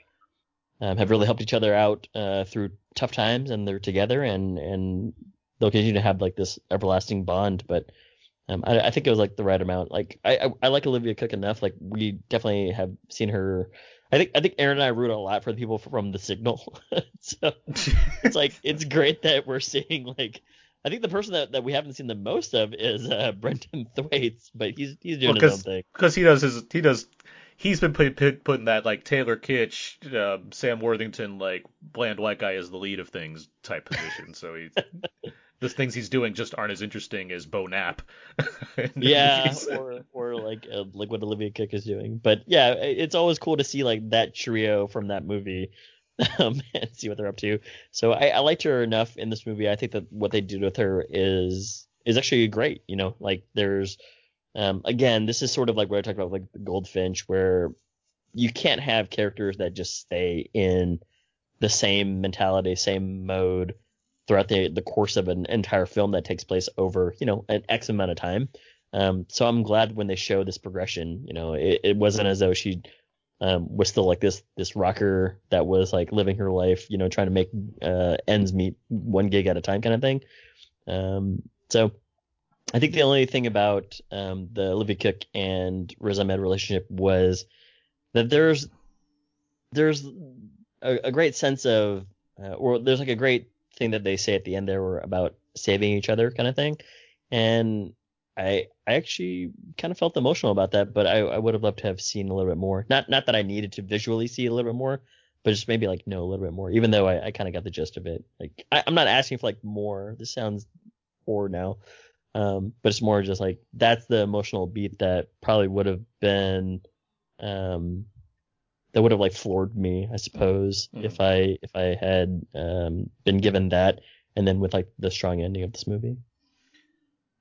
um, have really helped each other out uh, through tough times, and they're together, and and they'll continue to have like this everlasting bond. But um, I, I think it was like the right amount. Like I, I I like Olivia Cooke enough. Like we definitely have seen her. I think I think Aaron and I root a lot for the people from The Signal. so it's like it's great that we're seeing like I think the person that, that we haven't seen the most of is uh, Brenton Thwaites, but he's he's doing Well, his own thing. because he does his he does he's been put, put, putting that like Taylor Kitsch, uh, Sam Worthington, like bland white guy as the lead of things type position. So he the things he's doing just aren't as interesting as Beau Knapp. Yeah, or or like uh, like what Olivia Cooke is doing. But yeah, it's always cool to see like that trio from that movie um, and see what they're up to. So I, I liked her enough in this movie. I think that what they did with her is is actually great. You know, like there's um, again, this is sort of like what I talked about, like the Goldfinch, where you can't have characters that just stay in the same mentality, same mode throughout the the course of an entire film that takes place over you know an X amount of time. Um, so I'm glad when they show this progression. You know, it, it wasn't as though she um, was still like this this rocker that was like living her life, you know, trying to make uh, ends meet one gig at a time kind of thing. Um, so I think the only thing about um, the Olivia Cooke and Riz Ahmed relationship was that there's there's a, a great sense of uh, or there's like a great thing that they say at the end there were about saving each other kind of thing and I I actually kind of felt emotional about that, but I, I would have loved to have seen a little bit more. Not not that I needed to visually see a little bit more, but just maybe like know a little bit more. Even though I, I kind of got the gist of it. Like I, I'm not asking for like more. This sounds poor now, um, but it's more just like that's the emotional beat that probably would have been, um, that would have like floored me, I suppose, Mhm. if I if I had um been given that, and then with like the strong ending of this movie.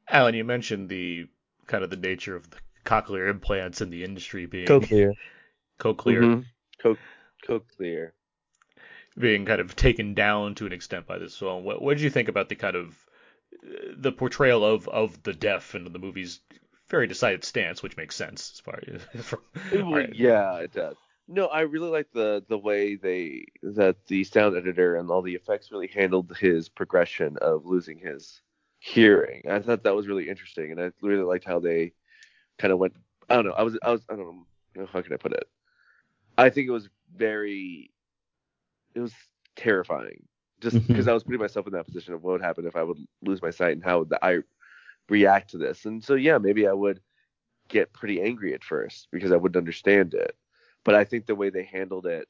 Alan, you mentioned the kind of the nature of the cochlear implants in the industry being Cochlear. cochlear Mhm. Co- co-clear. being kind of taken down to an extent by this film. What, what did you think about the kind of uh, the portrayal of of the deaf and the movie's very decided stance, which makes sense as far as from, Well, Alright. Yeah, it does. No, I really like the the way they that the sound editor and all the effects really handled his progression of losing his hearing. I thought that was really interesting, and I really liked how they kind of went. I don't know. I was I was I don't know how can I put it. I think it was very. It was terrifying, just mm-hmm. because I was putting myself in that position of what would happen if I would lose my sight and how would I react to this. And so yeah, maybe I would get pretty angry at first because I wouldn't understand it. But I think the way they handled it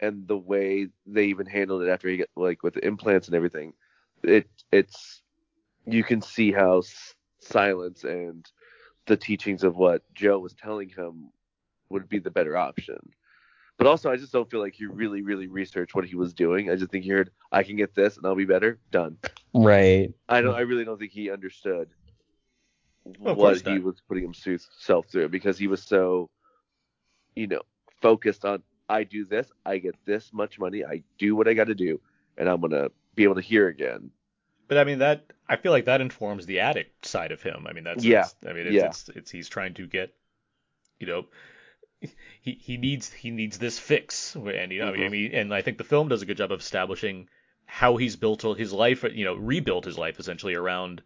and the way they even handled it after he get like with the implants and everything, it it's you can see how s- silence and the teachings of what Joe was telling him would be the better option. But also, I just don't feel like he really, really researched what he was doing. I just think he heard, I can get this and I'll be better. Done. Right. I don't. I really don't think he understood Well, what he not. was putting himself through because he was so, you know, focused on I do this, I get this much money, I do what I got to do, and I'm gonna be able to hear again. But I mean that I feel like that informs the addict side of him. I mean that's Yeah. it's- I mean it's, Yeah. it's it's he's trying to get you know he he needs he needs this fix and you know I Mhm. mean and I think the film does a good job of establishing how he's built his life you know rebuilt his life essentially around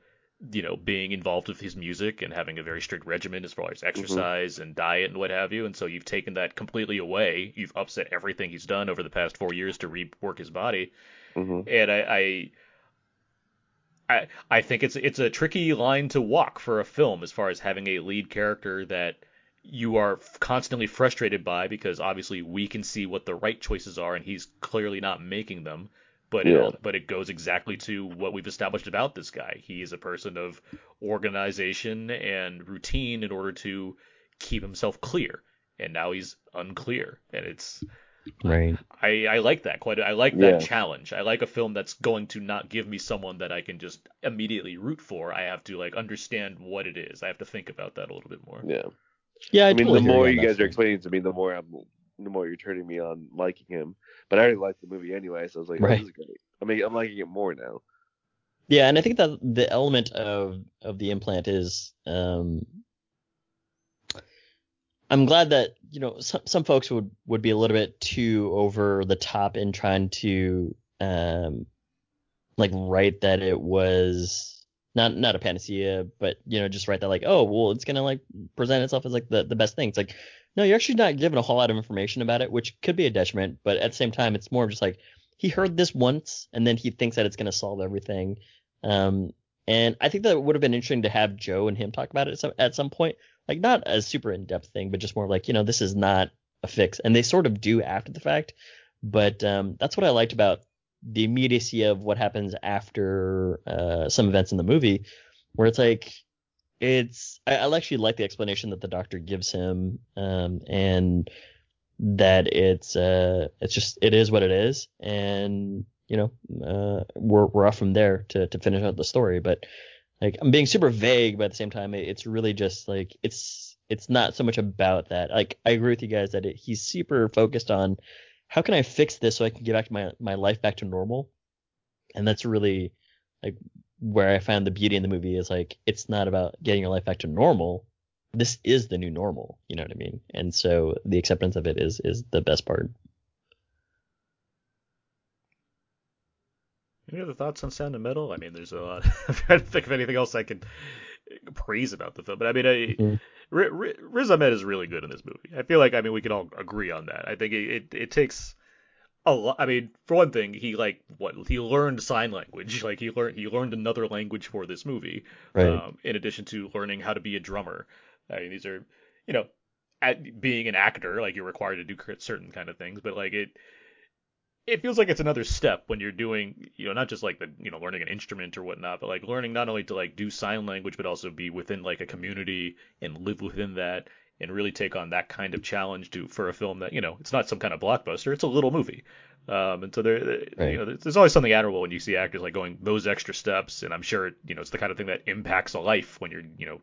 you know, being involved with his music and having a very strict regimen as far as exercise and diet and what have you. And so you've taken that completely away. You've upset everything he's done over the past four years to rework his body. hmm And I, I I I think it's it's a tricky line to walk for a film as far as having a lead character that you are f- constantly frustrated by because obviously we can see what the right choices are and he's clearly not making them. But Yeah. all, but it goes exactly to what we've established about this guy. He is a person of organization and routine in order to keep himself clear, and now he's unclear, and it's Right. I, I like that quite. I like that Yeah. challenge. I like a film that's going to not give me someone that I can just immediately root for. I have to like understand what it is. I have to think about that a little bit more. Yeah. Yeah, I, I mean, totally the more you that guys are explaining to me, the more I'm, the more you're turning me on liking him. But I already liked the movie anyway, so I was like, oh, Right. this is great. I mean, I'm liking it more now. Yeah, and I think that the element of of the implant is um I'm glad that, you know, some some folks would would be a little bit too over the top in trying to um like write that it was not not a panacea, but you know, just write that like, oh, well, it's gonna like present itself as like the, the best thing. It's like, no, you're actually not given a whole lot of information about it, which could be a detriment, but at the same time, it's more of just like he heard this once and then he thinks that it's gonna solve everything. Um, and I think that would have been interesting to have Joe and him talk about it at some, at some point, like not a super in depth thing, but just more like, you know, this is not a fix, and they sort of do after the fact. But um, that's what I liked about the immediacy of what happens after uh, some events in the movie, where it's like it's I, I actually like the explanation that the doctor gives him, um, and that it's uh it's just it is what it is, and you know uh we're we're off from there to to finish out the story, but like I'm being super vague, but at the same time it, it's really just like it's it's not so much about that. Like I agree with you guys that it, he's super focused on how can I fix this so I can get back to my my life back to normal, and that's really like where I found the beauty in the movie is like it's not about getting your life back to normal. This is the new normal, you know what I mean? And so the acceptance of it is is the best part. Any other thoughts on Sound of Metal? I mean, there's a lot. I'm trying to think of anything else I can praise about the film, but I mean, I, Mhm. R- R- Riz Ahmed is really good in this movie. I feel like I mean we can all agree on that. I think it it, it takes a lot. I mean, for one thing, he like what he learned sign language. Like he learned he learned another language for this movie. Right. Um, in addition to learning how to be a drummer. I mean, these are you know, at being an actor, like you're required to do certain kind of things, but like it. It feels like it's another step when you're doing, you know, not just like the, you know, learning an instrument or whatnot, but like learning not only to like do sign language, but also be within like a community and live within that and really take on that kind of challenge to for a film that you know it's not some kind of blockbuster it's a little movie um, and so there Right. you know there's, there's always something admirable when you see actors like going those extra steps and I'm sure you know it's the kind of thing that impacts a life when you're you know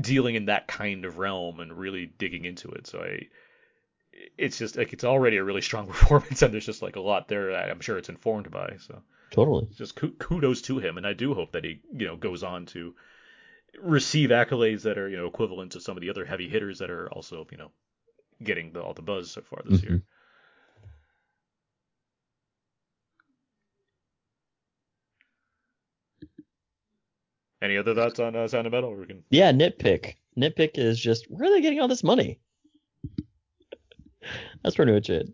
dealing in that kind of realm and really digging into it so I it's just like it's already a really strong performance and there's just like a lot there that I'm sure it's informed by so Totally. just kudos to him, and I do hope that he, you know, goes on to receive accolades that are, you know, equivalent to some of the other heavy hitters that are also, you know, getting the, all the buzz so far this year. Any other thoughts on uh, Sound of Metal? Or we can... Yeah, nitpick. Nitpick is just where are they getting all this money? That's pretty much it.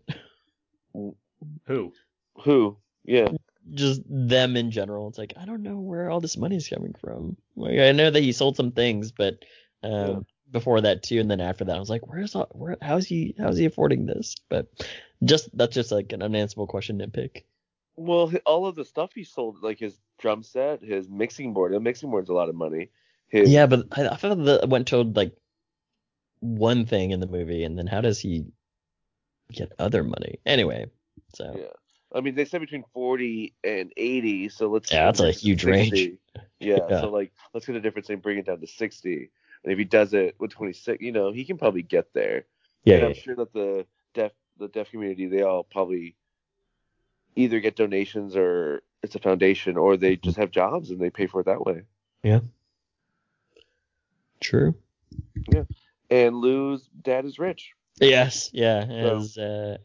Who? Who? Yeah. Just them in general. It's like I don't know where all this money's coming from. Like I know that he sold some things, but um, Yeah. before that too, and then after that, I was like, where's all, where? How's he? How's he affording this? But just that's just like an unanswerable question. Nitpick. Well, all of the stuff he sold, like his drum set, his mixing board. The mixing board's a lot of money. His, Yeah, but I, I thought that went toward like one thing in the movie, and then how does he get other money? Anyway, so Yeah. I mean, they said between 40 and 80, so let's. Yeah, that's a huge range. Yeah, Yeah. so like, let's get a difference and bring it down to 60. And if he does it with 26, you know, he can probably get there. yeah, and yeah, I'm sure that the deaf the deaf community they all probably either get donations or it's a foundation or they mm-hmm. just have jobs and they pay for it that way. Yeah. True. Yeah. And Lou's dad is rich. Yes, yeah, So- is uh,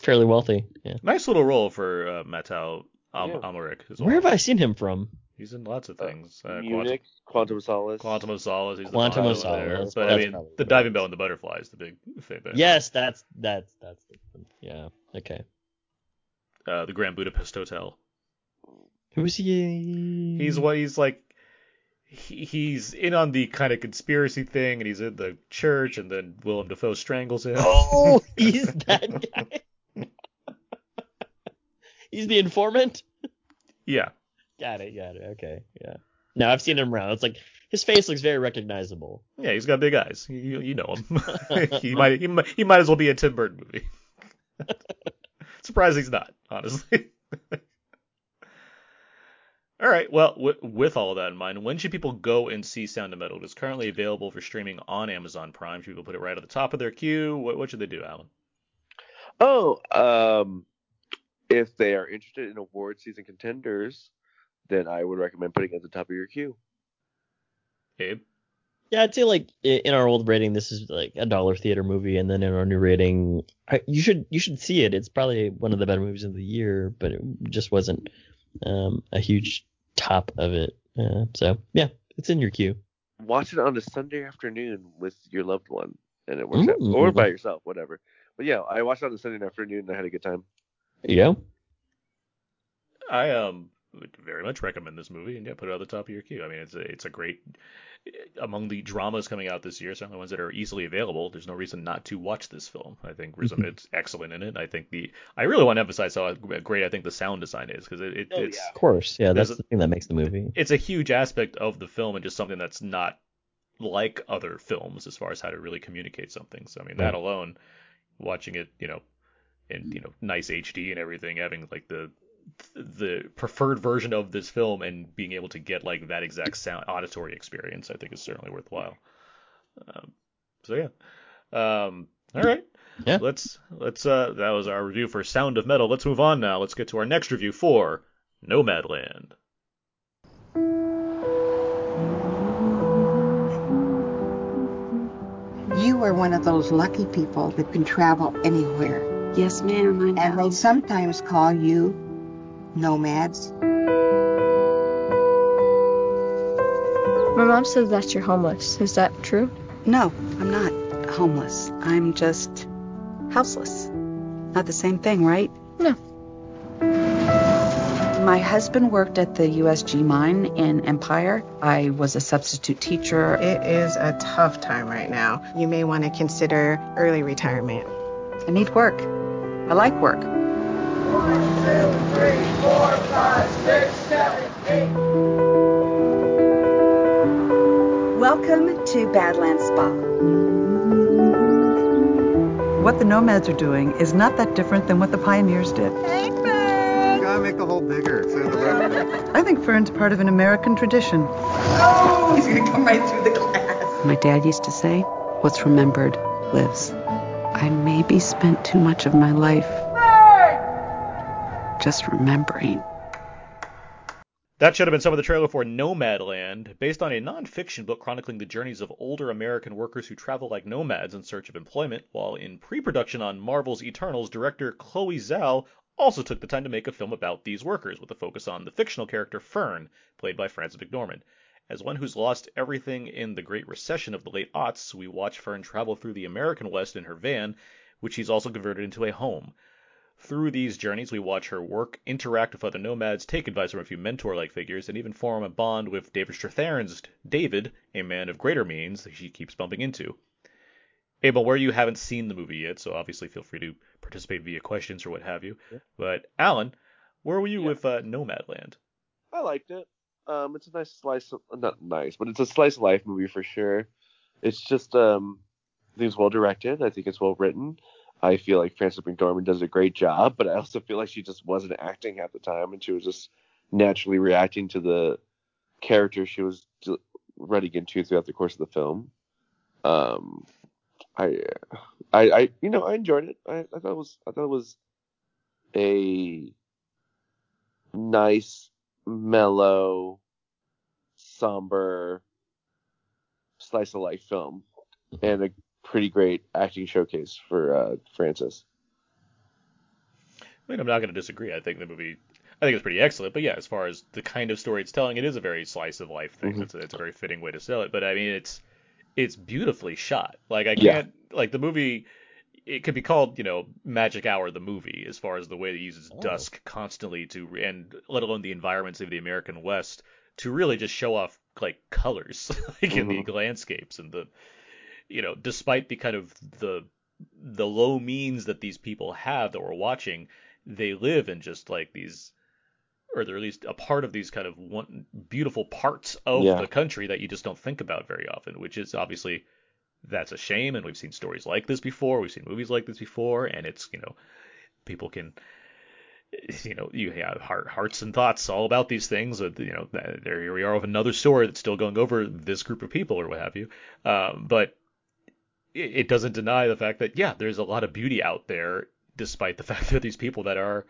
fairly wealthy. Yeah. Nice little role for uh, Mathieu Am- Yeah. Amalric as well. Where have I seen him from? He's in lots of Uh, things. Uh, Munich, Quantum of Solace. Quantum, Quantum of Solace. He's the Quantum of pilot there. Solace, But I mean, the diving is. bell and the butterfly is the big thing. but- Yes, that's that's that's the yeah. Okay. Uh, the Grand Budapest Hotel. Who's he? He's what he's like. He, he's in on the kind of conspiracy thing, and he's in the church, and then Willem Dafoe strangles him. Oh, he's that guy. he's the informant. yeah. Got it. Got it. Okay. Yeah. No, I've seen him around. It's like his face looks very recognizable. Yeah, he's got big eyes. You, you know him. he might he might he might as well be a Tim Burton movie. Surprised he's not, honestly. All right. Well, w- with all of that in mind, when should people go and see Sound of Metal? It is currently available for streaming on Amazon Prime. Should people put it right at the top of their queue? What, what should they do, Alan? Oh, um, if they are interested in award season contenders, then I would recommend putting it at the top of your queue. Abe? Yeah, I'd say like in our old rating, this is like a dollar theater movie, and then in our new rating, I, you should you should see it. It's probably one of the better movies of the year, but it just wasn't um, a huge top of it. Uh, so yeah, it's in your queue. Watch it on a Sunday afternoon with your loved one, and it works out, or by yourself, whatever. But yeah, I watched it on a Sunday afternoon, and I had a good time. Yeah. I um would very much recommend this movie, and yeah, put it at the top of your queue. I mean, it's a it's a great among the dramas coming out this year, certainly ones that are easily available. There's no reason not to watch this film. I think Riz Mhm. Ahmed's excellent in it. I think the I really want to emphasize how great I think the sound design is because it, it Oh, it's yeah. Of course, yeah, that's a- the thing that makes the movie. it's a huge aspect of the film and just something that's not like other films as far as how to really communicate something. So I mean, that alone, watching it, you know, in you know nice HD and everything, having like the the preferred version of this film and being able to get like that exact sound auditory experience, I think is certainly worthwhile. Um, so yeah. Um, all right. Yeah. Let's let's uh that was our review for Sound of Metal. Let's move on now. Let's get to our next review for Nomadland. You are one of those lucky people that can travel anywhere. Yes, ma'am. I know. And they sometimes call you nomads. My mom says that you're homeless. Is that true? No, I'm not homeless. I'm just houseless. Not the same thing, right? No. My husband worked at the USG mine in Empire. I was a substitute teacher. It is a tough time right now. You may want to consider early retirement. I need work. I like work. Welcome to Badlands Spa. What the nomads are doing is not that different than what the pioneers did. Hey, Fern! gotta make the hole bigger. The. I think Fern's part of an American tradition. Oh, He's gonna come right through the glass. My dad used to say, What's remembered lives. I maybe spent too much of my life just remembering. That should have been some of the trailer for Nomadland, based on a non-fiction book chronicling the journeys of older American workers who travel like nomads in search of employment. While in pre-production on Marvel's Eternals, director Chloe Zhao also took the time to make a film about these workers, with a focus on the fictional character Fern, played by Frances McDormand. As one who's lost everything in the Great Recession of the late aughts, we watch Fern travel through the American West in her van, which she's also converted into a home. Through these journeys, we watch her work, interact with other nomads, take advice from a few mentor-like figures, and even form a bond with David Strathairn's David, a man of greater means that she keeps bumping into. Abel, where you haven't seen the movie yet, so obviously feel free to participate via questions or what have you. Yeah. But Alan, where were you Yeah. with uh, Nomadland? I liked it. Um, it's a nice slice, of, not nice, but it's a slice of life movie for sure. It's just, um, I think it's well directed. I think it's well written. I feel like Frances McDormand does a great job, but I also feel like she just wasn't acting at the time, and she was just naturally reacting to the character she was running into throughout the course of the film. Um, I, I, I, you know, I enjoyed it. I, I thought it was, I thought it was a nice, mellow, somber slice of life film, and a pretty great acting showcase for uh, Frances. I mean, I'm not going to disagree. I think the movie, I think it's pretty excellent. But yeah, as far as the kind of story it's telling, it is a very slice of life thing. Mhm. It's, a, it's a very fitting way to sell it. But I mean, it's it's beautifully shot. Like I can't like the movie. It could be called, you know, Magic Hour the movie, as far as the way it uses Oh. dusk constantly to, and let alone the environments of the American West to really just show off like colors, like in the landscapes and the, you know, despite the kind of the the low means that these people have that we're watching, they live in just like these, or they're at least a part of these kind of one, beautiful parts of Yeah. the country that you just don't think about very often, which is obviously that's a shame. And we've seen stories like this before, we've seen movies like this before, and it's you know people can. You know, you have heart, hearts and thoughts all about these things. You know, there here we are with another story that's still going over this group of people or what have you. Um, but it, doesn't deny the fact that yeah, there's a lot of beauty out there, despite the fact that these people that are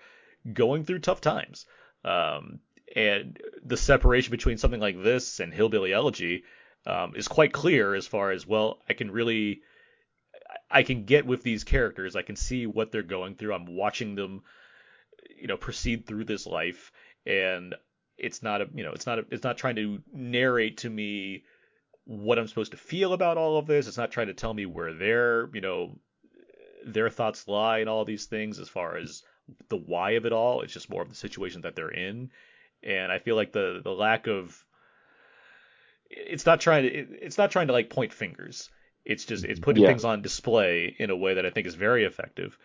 going through tough times. Um, and the separation between something like this and Hillbilly Elegy um, is quite clear as far as well. I can really, I can get with these characters. I can see what they're going through. I'm watching them, you know, proceed through this life, and it's not a, you know, it's not a, it's not trying to narrate to me what I'm supposed to feel about all of this. It's not trying to tell me where their, you know, their thoughts lie and all these things as far as the why of it all. It's just more of the situation that they're in. And I feel like the the lack of it's not trying to it's not trying to like point fingers. It's just it's putting Yeah. things on display in a way that I think is very effective.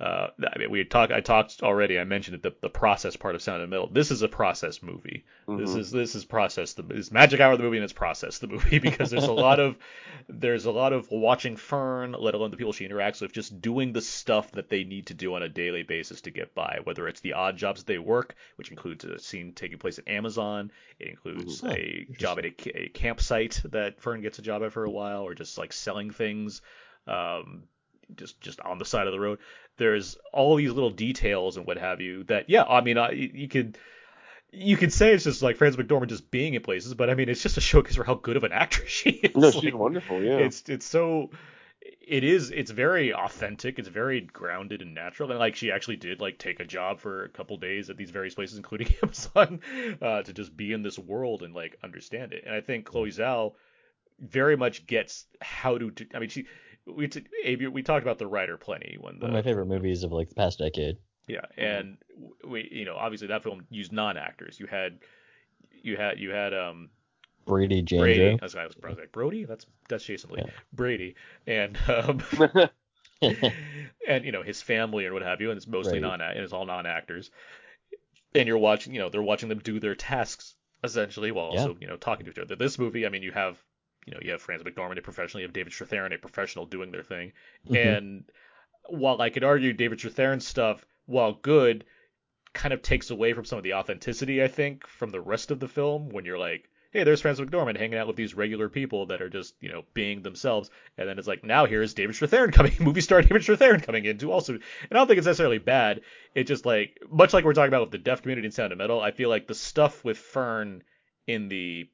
Uh, I mean, we talked. I talked already. I mentioned it. The, the process part of Sound and Metal. This is a process movie. This Mhm. is this is process. The is Magic Hour the movie and it's process the movie because there's a lot of there's a lot of watching Fern, let alone the people she interacts with, just doing the stuff that they need to do on a daily basis to get by. Whether it's the odd jobs that they work, which includes a scene taking place at Amazon, it includes Mhm. a job at a, a campsite that Fern gets a job at for a while, or just like selling things. Um, just just on the side of the road. There's all these little details and what have you that yeah, I mean, I, you could you could say it's just like Frances McDormand just being in places, but I mean, it's just a showcase for how good of an actress she is. No, she's Like, wonderful. Yeah. It's it's so it is it's very authentic. It's very grounded and natural. And like she actually did like take a job for a couple days at these various places, including Amazon, uh, to just be in this world and like understand it. And I think Chloe Zhao very much gets how to. do- I mean, she we t- Abe, we talked about the Rider plenty when the One of my favorite movies of like the past decade. yeah, and we, you know, obviously that film used non-actors. You had, you had, you had, um, Brady Jandreau. Brady. That's I was, I was like Brody. That's that's Jason Lee. Brady, and um, and you know his family or what have you, and it's mostly Right. non, and it's all non-actors. And you're watching, you know, they're watching them do their tasks essentially, while Yeah. also, you know, talking to each other. This movie, I mean, you have, you know, you have Frances McDormand, a professional, you have David Strathairn, a professional, doing their thing, Mhm. and while I could argue David Strathairn's stuff, while good, kind of takes away from some of the authenticity, I think, from the rest of the film when you're like, hey, there's Frances McDormand hanging out with these regular people that are just, you know, being themselves. And then it's like, now here's David Strathairn coming, movie star David Strathairn coming in to also. And I don't think it's necessarily bad. It's just like, much like we're talking about with the deaf community in Sound of Metal, I feel like the stuff with Fern in the.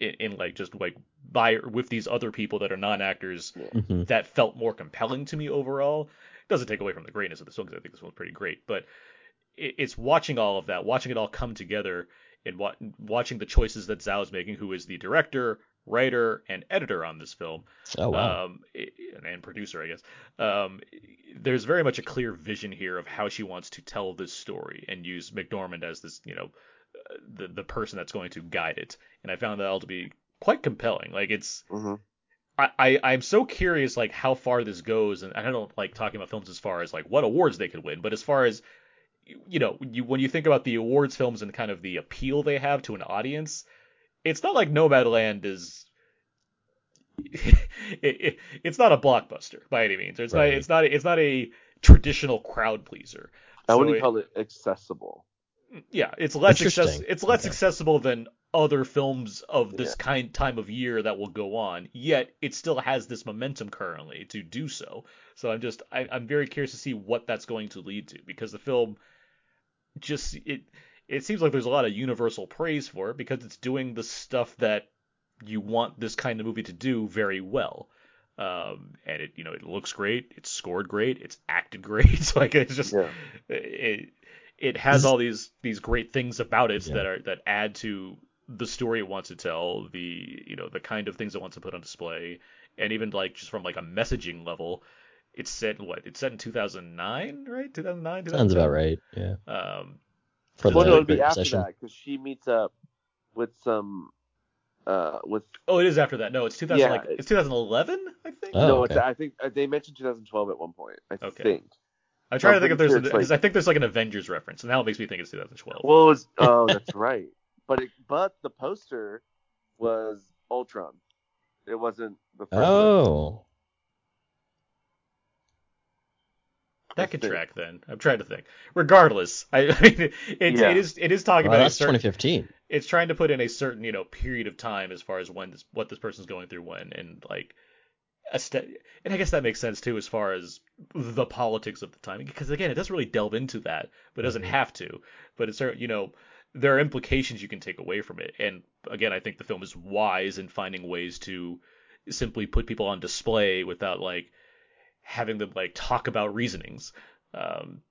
In, in like just like by with these other people that are non-actors Mhm. that felt more compelling to me overall. Doesn't take away from the greatness of the film because I think this one's pretty great, but it, it's watching all of that, watching it all come together, and wa- watching the choices that Zhao is making, who is the director, writer, and editor on this film. Oh wow. Um, and, and producer, I guess. Um, there's very much a clear vision here of how she wants to tell this story and use McDormand as this, you know, the the person that's going to guide it. And I found that all to be quite compelling. Like it's Mhm. I, I I'm so curious like how far this goes, and I don't like talking about films as far as like what awards they could win, but as far as you know, you when you think about the awards films and kind of the appeal they have to an audience, it's not like Nomadland is. it, it, it's not a blockbuster by any means. It's Right. not. It's not. It's not a traditional crowd pleaser. I So wouldn't it- call it accessible. Yeah, it's less access- it's less Okay. accessible than other films of this Yeah. kind time of year that will go on. Yet it still has this momentum currently to do so. So I'm just I, I'm very curious to see what that's going to lead to because the film just it it seems like there's a lot of universal praise for it because it's doing the stuff that you want this kind of movie to do very well. Um, and it, you know, it looks great. It's scored great. It's acted great. So like it's just, Yeah. it, it has all these these great things about it Yeah. that are that add to the story it wants to tell, the you know the kind of things it wants to put on display, and even like just from like a messaging level, it's set what it's set in 2009, right? 2009. Sounds about right. Yeah. Um, For well, no, it'd be after Recession. that because she meets up with some, uh, with oh, it is after that. No, it's 2000. Yeah, like, it's 2011, I think. Oh, no, okay. it's, I think uh, they mentioned 2012 at one point. I Okay. think. I'm trying to I'm think if there's sure a, like- I think there's like an Avengers reference, and now it makes me think it's 2012. Well, it was, oh, that's right. But it, but the poster was Ultron. It wasn't the first one. Oh. that could track then. I'm trying to think. Regardless, I, I mean, it, Yeah. it is it is talking Well, about a that's certain 2015. it's trying to put in a certain you know period of time as far as when this what this person's going through when and like and I guess that makes sense too as far as the politics of the time because again it doesn't really delve into that but it doesn't Mhm. have to but it's you know there are implications you can take away from it and again I think the film is wise in finding ways to simply put people on display without like having them like talk about reasonings um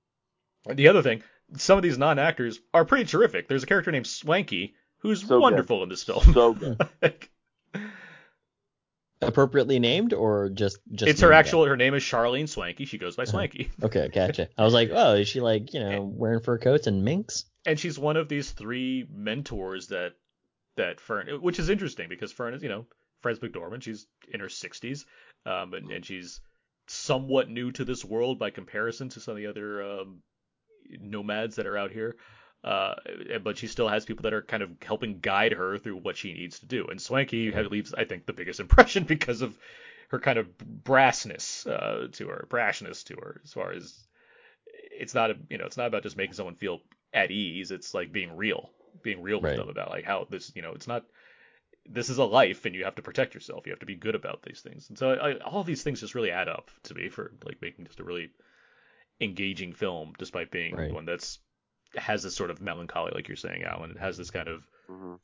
the other thing some of these non-actors are pretty terrific there's a character named Swankie who's So good. wonderful in this film So good. Like, Appropriately named or just just it's her actual her name is Charlene Swankie she goes by Swankie that? Okay, gotcha. I was like, oh, is she like you know wearing fur coats and minks? and she's one of these three mentors that that Fern, which is interesting because Fern is you know Frances McDormand, she's in her 60s, um, and, and she's somewhat new to this world by comparison to some of the other um, nomads that are out here. Uh, but she still has people that are kind of helping guide her through what she needs to do. And Swankie leaves, I think, the biggest impression because of her kind of brassness uh, to her, brashness to her, as far as it's not a, you know, it's not about just making someone feel at ease. It's like being real, being real with Right. them about like how this, you know, it's not. This is a life, and you have to protect yourself. You have to be good about these things. And so I, all these things just really add up to me for like making just a really engaging film, despite being Right. one that's has this sort of melancholy, like you're saying, Alan. It has this kind of Mhm.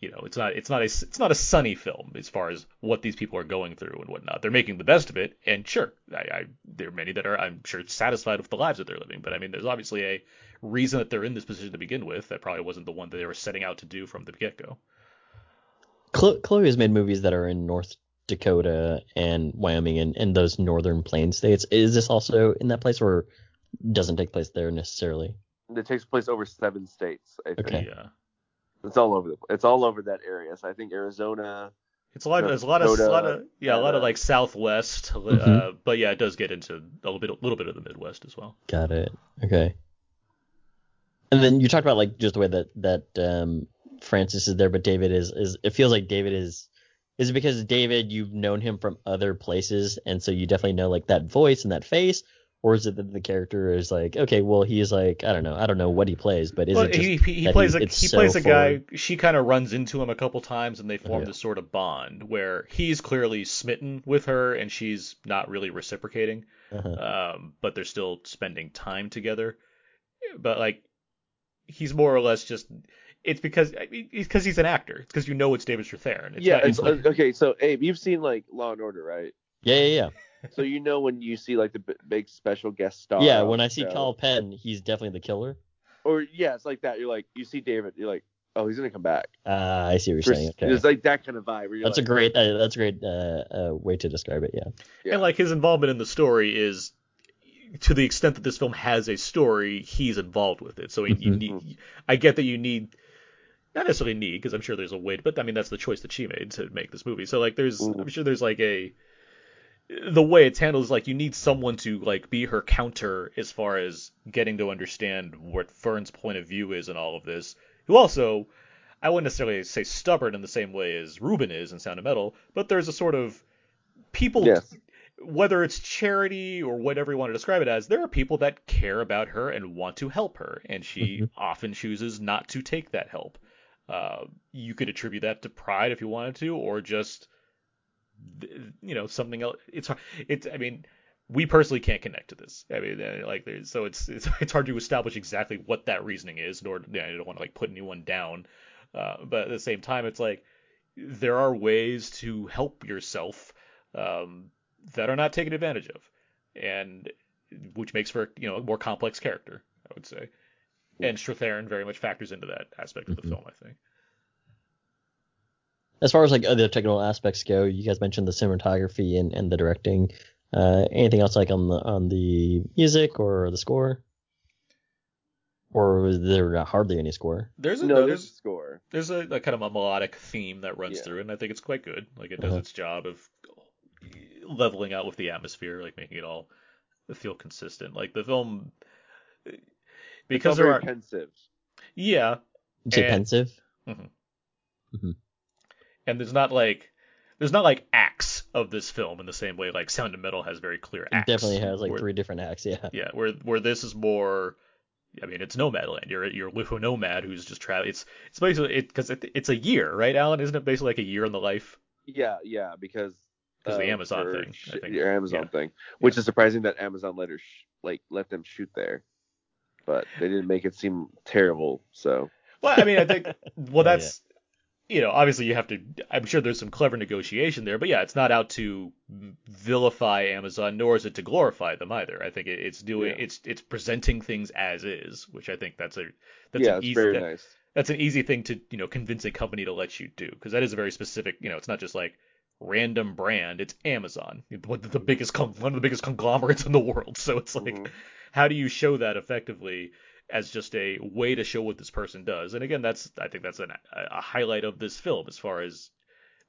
you know, it's not it's not a it's not a sunny film as far as what these people are going through and whatnot. They're making the best of it, and sure, I, I there are many that are I'm sure satisfied with the lives that they're living. But I mean, there's obviously a reason that they're in this position to begin with. That probably wasn't the one that they were setting out to do from the get go. Chloe has made movies that are in North Dakota and Wyoming and, and those northern plain states. Is this also in that place or doesn't take place there necessarily? It takes place over seven states. I think. Okay. Yeah, It's all over the. It's all over that area. So I think Arizona. it's a lot. North There's a lot of, a Dakota, lot of yeah, a lot of uh, like Southwest, uh, Mhm. but yeah, it does get into a little bit a little bit of the Midwest as well. Got it. Okay. And then you talked about like just the way that that um, Frances is there, but David is is. It feels like David is. Is it because David you've known him from other places, and so you definitely know like that voice and that face, or is it that the character is like okay, well he's like I don't know, I don't know what he plays, but is well, it just he he, he plays he- a he so plays a guy. forward? She kind of runs into him a couple times, and they form Yeah. this sort of bond where he's clearly smitten with her, and she's not really reciprocating. Uh-huh. Um, but they're still spending time together. But like, he's more or less just. It's because it's because he's an actor. It's because you know it's David Strathairn. It's yeah. not, It's, like- uh, okay. So Abe, you've seen like Law and Order, right? Yeah, yeah, yeah. So you know when you see like the b- big special guest star. yeah, when I see show. Kyle Penn, he's definitely the killer. Or yeah, it's like that. You're like you see David. You're like, oh, he's gonna come back. Uh, I see what you're For- saying. Okay. It's like that kind of vibe. Where you're That's a great. Uh, that's a great uh, uh, way to describe it. Yeah. Yeah. And like his involvement in the story is to the extent that this film has a story, he's involved with it. So he, you Mhm. need, I get that you need, not necessarily need, because I'm sure there's a way, but I mean that's the choice that she made to make this movie. So like there's, Mhm. I'm sure there's like a, the way it's handled is like you need someone to like be her counter as far as getting to understand what Fern's point of view is in all of this. Who also, I wouldn't necessarily say stubborn in the same way as Ruben is in Sound of Metal, but there's a sort of people Yes. whether it's charity or whatever you want to describe it as, there are people that care about her and want to help her, and she Mhm. often chooses not to take that help. Uh, you could attribute that to pride if you wanted to, or just you know something else. It's hard. It's I mean, we personally can't connect to this. I mean, uh, like there's so it's it's it's hard to establish exactly what that reasoning is, nor you know, I don't want to like put anyone down. Uh, but at the same time, it's like there are ways to help yourself um, that are not taken advantage of, and which makes for you know a more complex character. I would say. And Strathairn very much factors into that aspect of the Mhm. film, I think. As far as like other technical aspects go, you guys mentioned the cinematography and, and the directing. Uh, anything else like on the on the music or the score? Or was there hardly any score? There's a No, no, there's a score. there's a, a kind of a melodic theme that runs Yeah. through, and I think it's quite good. Like it does Uh-huh. its job of leveling out with the atmosphere, like making it all feel consistent. Like the film, It's all because very there are pensive. yeah, You say And- pensive? Mhm. Mhm. And there's not like there's not like acts of this film in the same way like Sound of Metal has very clear It acts. definitely has like where- three different acts. Yeah. Yeah, where where this is more. I mean, it's Nomadland. You're you're a nomad who's just traveling. It's it's basically it because it, it's a year, right, Alan? Isn't it basically like a year in the life? Yeah, yeah, because 'Cause the Amazon her thing, I think. Your Amazon Yeah. thing, which is surprising that Amazon let her sh- like let them shoot there, but they didn't make it seem terrible. So Well, I mean, I think well that's you know obviously you have to. I'm sure there's some clever negotiation there, but yeah, it's not out to vilify Amazon, nor is it to glorify them either. I think it, it's doing Yeah. it's it's presenting things as is, which I think that's a that's yeah, an easy very that- nice. that's an easy thing to you know convince a company to let you do because that is a very specific you know it's not just like random brand it's amazon one of the biggest one of the biggest conglomerates in the world so it's like Mhm. how do you show that effectively as just a way to show what this person does. And again that's i think that's an, a highlight of this film as far as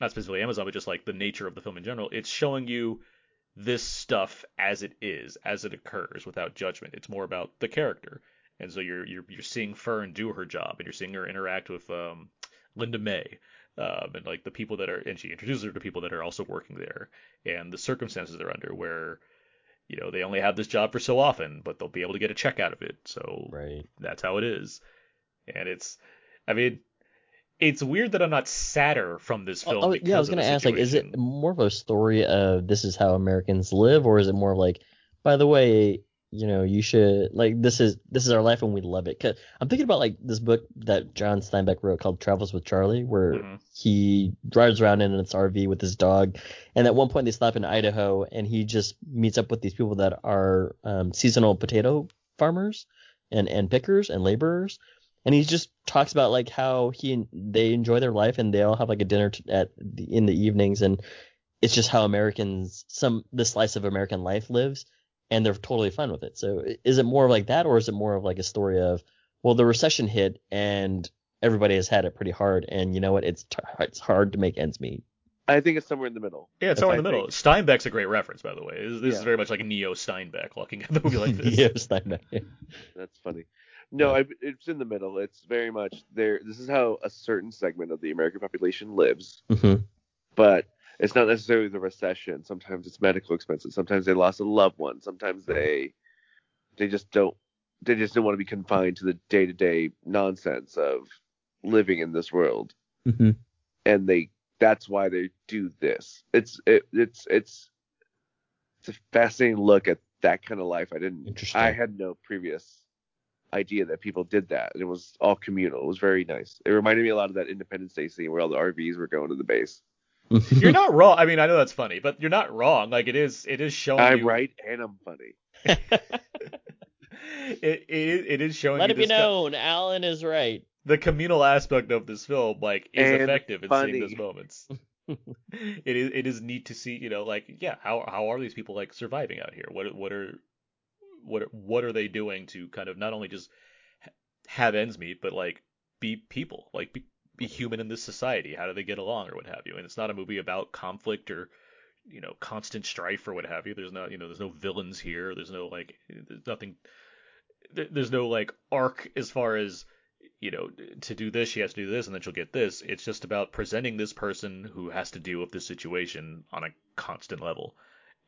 not specifically amazon but just like the nature of the film in general. It's showing you this stuff as it is as it occurs without judgment. It's more about the character. And so you're you're you're seeing Fern do her job, and you're seeing her interact with um, Linda May, um, and like the people that are, and she introduces her to people that are also working there, and the circumstances they're under, where you know they only have this job for so often, but they'll be able to get a check out of it. So Right. that's how it is, and it's, I mean, it's weird that I'm not sadder from this oh, film. Oh, yeah, I was gonna ask, like, is it more of a story of this is how Americans live, or is it more of like, by the way, you know, you should like this is this is our life and we love it. Cause I'm thinking about like this book that John Steinbeck wrote called Travels with Charlie, where Mhm. he drives around in its RV with his dog, and at one point they stop in Idaho, and he just meets up with these people that are um, seasonal potato farmers and and pickers and laborers, and he just talks about like how he they enjoy their life and they all have like a dinner t- at the, in the evenings and it's just how Americans some the slice of American life lives and they're totally fine with it. So is it more of like that or is it more of like a story of well the recession hit and everybody has had it pretty hard and you know what it's t- it's hard to make ends meet. I think it's somewhere in the middle. Yeah, it's somewhere in the I middle. think. Steinbeck's a great reference, by the way. This, this is very much like a Neo Steinbeck looking at the movie like this. yeah, Steinbeck. That's funny. No, I, it's in the middle. It's very much there. This is how a certain segment of the American population lives, Mhm. but it's not necessarily the recession. Sometimes it's medical expenses. Sometimes they lost a loved one. Sometimes they they just don't they just don't want to be confined to the day to day nonsense of living in this world, Mhm. and they that's why they do this. It's it, it's it's it's a fascinating look at that kind of life. I didn't. I had no previous idea that people did that. And it was all communal. It was very nice. It reminded me a lot of that Independence Day scene where all the RVs were going to the base. You're not wrong. I mean, I know that's funny, but you're not wrong. Like it is, it is showing I'm you. right and I'm funny. It, it, it is showing Let you it be this co- known, Alan is right. the communal aspect of this film, like, is And effective in seeing those moments. it is, it is neat to see, you know, like, yeah, how how are these people like surviving out here? What what are what what are they doing to kind of not only just have ends meet, but like be people, like be be human in this society? How do they get along or what have you? And it's not a movie about conflict or you know constant strife or what have you. There's not you know there's no villains here. There's no like there's nothing. There's no like arc as far as you know to do this she has to do this and then she'll get this. It's just about presenting this person who has to deal with this situation on a constant level.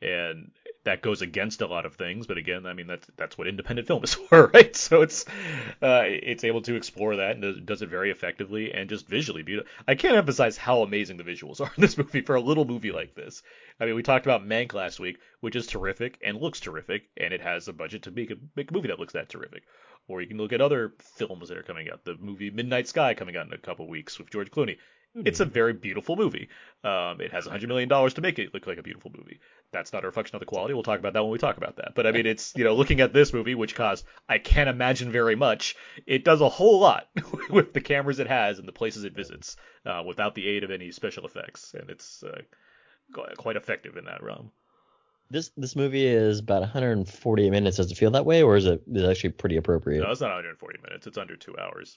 And that goes against a lot of things, but again, I mean that's that's what independent film is for, right? So it's uh, it's able to explore that and does, does it very effectively and just visually beautiful. I can't emphasize how amazing the visuals are in this movie for a little movie like this. I mean, we talked about Mank last week, which is terrific and looks terrific, and it has a budget to make a make a movie that looks that terrific. Or you can look at other films that are coming out. The movie Midnight Sky coming out in a couple weeks with George Clooney. it's a very beautiful movie. Um, it has $100 million to make it look like a beautiful movie. That's not a reflection of the quality. We'll talk about that when we talk about that. But I mean, it's, you know, looking at this movie, which costs, I can't imagine very much, it does a whole lot with the cameras it has and the places it visits uh, without the aid of any special effects. And it's uh, quite effective in that realm. This this movie is about 140 minutes. Does it feel that way, or is it is it actually pretty appropriate? No, it's not 140 minutes. It's under two hours.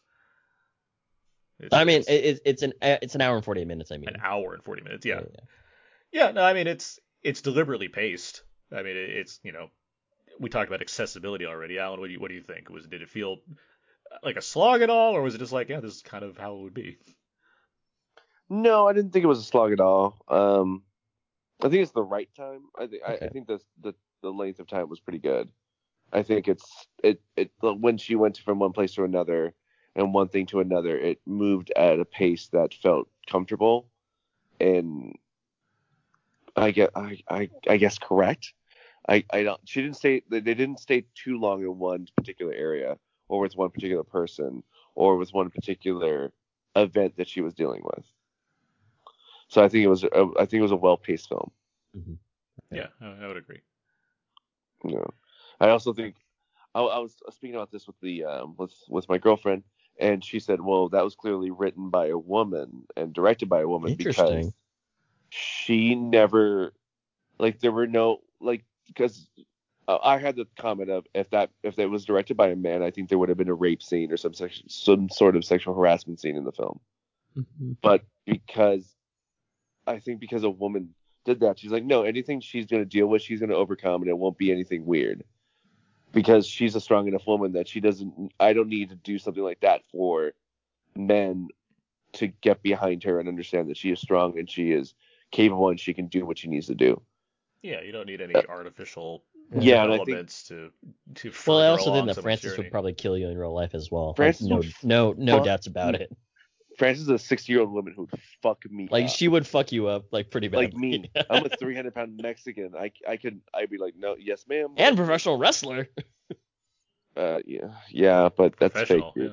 It's, I mean, it's, it's an it's an hour and 40 minutes. I mean, an hour and 40 minutes. Yeah. yeah. Yeah. No, I mean it's it's deliberately paced. I mean it's you know we talked about accessibility already. Alan, what do you what do you think? Was did it feel like a slog at all, or was it just like yeah, this is kind of how it would be? No, I didn't think it was a slog at all. Um, I think it's the right time. I think okay. I, I, think the, the the length of time was pretty good. I think it's it it when she went from one place to another and one thing to another, it moved at a pace that felt comfortable and I get I, I I guess correct. I I don't she didn't stay they didn't stay too long in one particular area or with one particular person or with one particular event that she was dealing with. So I think it was a, I think it was a well paced film. Mm-hmm. Yeah, I would agree. Yeah, I also think I, I, was speaking about this with the um, with with my girlfriend, and she said, "Well, that was clearly written by a woman and directed by a woman because she never like there were no like because uh, I had the comment of if that if it was directed by a man, I think there would have been a rape scene or some section, some sort of sexual harassment scene in the film. Mm-hmm. But because I think because a woman did that, she's like, no, anything she's gonna deal with, she's gonna overcome, and it won't be anything weird. Because she's a strong enough woman that she doesn't. I don't need to do something like that for men to get behind her and understand that she is strong and she is capable and she can do what she needs to do. Yeah, you don't need any uh, artificial yeah, elements think, to to. Well, I also think that Frances journey. would probably kill you in real life as well. Frances like, no, no, no doubts about it. Frances is a 60 year old woman who would fuck me like up. she would fuck you up like pretty bad like me i'm a 300 pound mexican i i could i'd be like no yes ma'am and professional wrestler uh yeah yeah but that's fake yeah.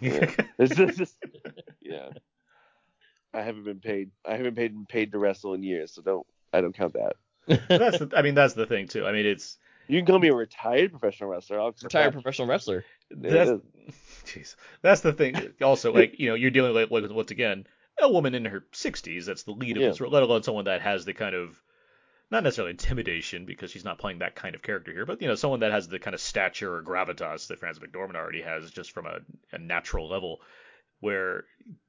yeah. It's just, yeah i haven't been paid i haven't paid paid to wrestle in years so don't i don't count that that's the, i mean that's the thing too i mean it's you can call me a retired professional wrestler. I'll retired professional wrestler. That's, jeez, that's the thing. Also, like you know, you're dealing with, with once again a woman in her 60s. That's the lead of yeah. this, let alone someone that has the kind of not necessarily intimidation because she's not playing that kind of character here, but you know, someone that has the kind of stature or gravitas that Frances McDormand already has, just from a, a natural level. Where,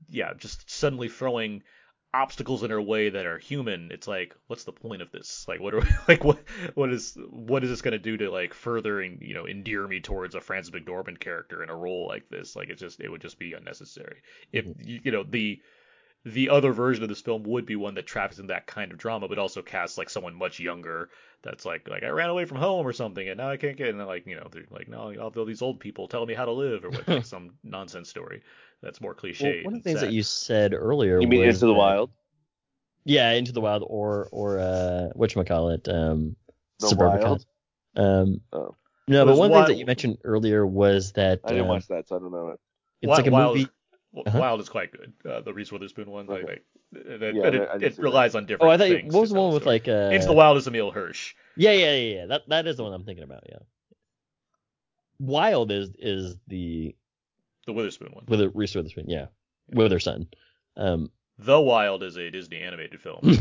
yeah, just suddenly throwing obstacles in her way that are human it's like what's the point of this? Like what are like what what is what is this going to do to like furthering you know endear me towards a Frances McDormand character in a role like this? Like it's just it would just be unnecessary. If mm-hmm. you, you know the the other version of this film would be one that traffics in that kind of drama but also casts like someone much younger that's like like I ran away from home or something and now I can't get and like you know they're like no all these old people telling me how to live or what like some nonsense story that's more cliche. Well, one of the things sad. that you said earlier. You mean Into the Wild? Yeah, Into the Wild, or or uh, what you call it, um, the Wild. Um, oh. No, but one wild... thing that you mentioned earlier was that I didn't uh, watch that, so I don't know it. It's like a wild, movie. Uh-huh. Wild is quite good. Uh, the Reese Witherspoon one, okay. like, like yeah, but it, it relies on different. Oh, I thought. You, what was the one with like? Uh... Into the Wild is Emile Hirsch. Yeah, yeah, yeah, yeah. That that is the one I'm thinking about. Yeah. Wild is is the the Witherspoon one. With Reese Witherspoon, yeah, with her son. Um, the Wild is a Disney animated film.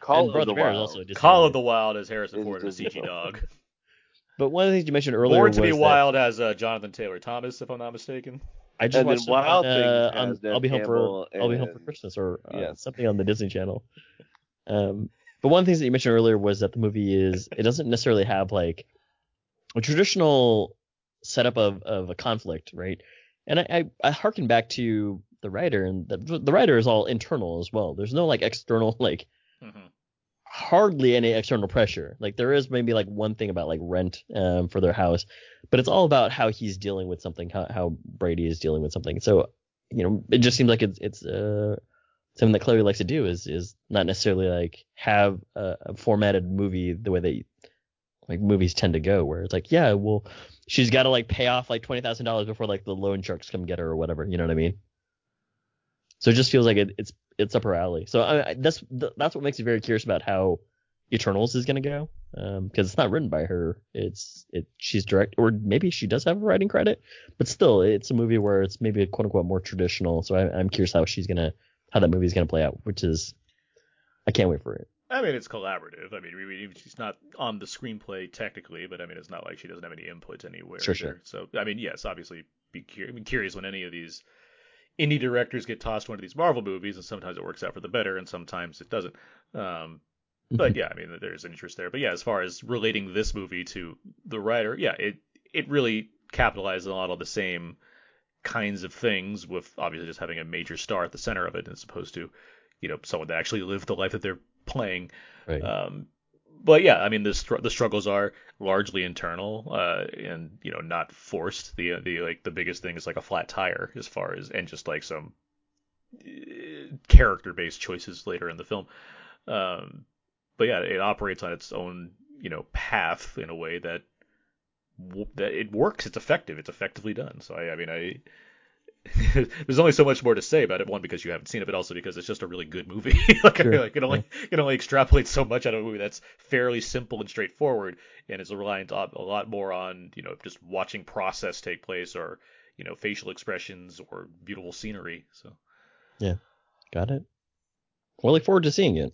Call and of the Wild. Is also Disney. Call of the Wild is Harrison Ford and a CG dog. But one of the things you mentioned earlier Born to be Wild as uh, Jonathan Taylor Thomas, if I'm not mistaken. I just and watched Wild on, uh, on I'll be home for and... I'll be home for Christmas or uh, yes. something on the Disney Channel. Um, but one of the things that you mentioned earlier was that the movie is it doesn't necessarily have like a traditional setup of, of a conflict, right? And I, I, I harken back to the Rider, and the, the Rider is all internal as well. There's no like external like mm-hmm. hardly any external pressure. Like there is maybe like one thing about like rent um, for their house, but it's all about how he's dealing with something, how, how Brady is dealing with something. So you know, it just seems like it's it's uh, something that Chloe likes to do is is not necessarily like have a, a formatted movie the way that like movies tend to go, where it's like, yeah, well, she's got to like pay off like twenty thousand dollars before like the loan sharks come get her or whatever. You know what I mean? So it just feels like it, it's it's up her alley. So I, I, that's that's what makes me very curious about how Eternals is gonna go, because um, it's not written by her. It's it she's direct, or maybe she does have a writing credit, but still, it's a movie where it's maybe quote unquote more traditional. So I, I'm curious how she's gonna how that movie's gonna play out, which is I can't wait for it. I mean, it's collaborative. I mean, she's not on the screenplay technically, but I mean, it's not like she doesn't have any input anywhere. Sure, sure. So, I mean, yes, obviously, be curious, I mean, curious when any of these indie directors get tossed one of these Marvel movies, and sometimes it works out for the better, and sometimes it doesn't. Um, but yeah, I mean, there's an interest there. But yeah, as far as relating this movie to the Rider, yeah, it it really capitalizes on a lot of the same kinds of things, with obviously just having a major star at the center of it, as opposed to you know someone that actually lived the life that they're playing. Right. Um, but yeah, I mean the str- the struggles are largely internal uh, and you know not forced. The the like the biggest thing is like a flat tire as far as and just like some uh, character based choices later in the film. Um, but yeah, it operates on its own you know path in a way that that it works. It's effective. It's effectively done. So I I mean I there's only so much more to say about it. One, because you haven't seen it, but also because it's just a really good movie. like, sure. like, can only yeah. can only extrapolate so much out of a movie that's fairly simple and straightforward, and is reliant on, a lot more on you know just watching process take place, or you know facial expressions, or beautiful scenery. So yeah, got it. Well, look forward to seeing it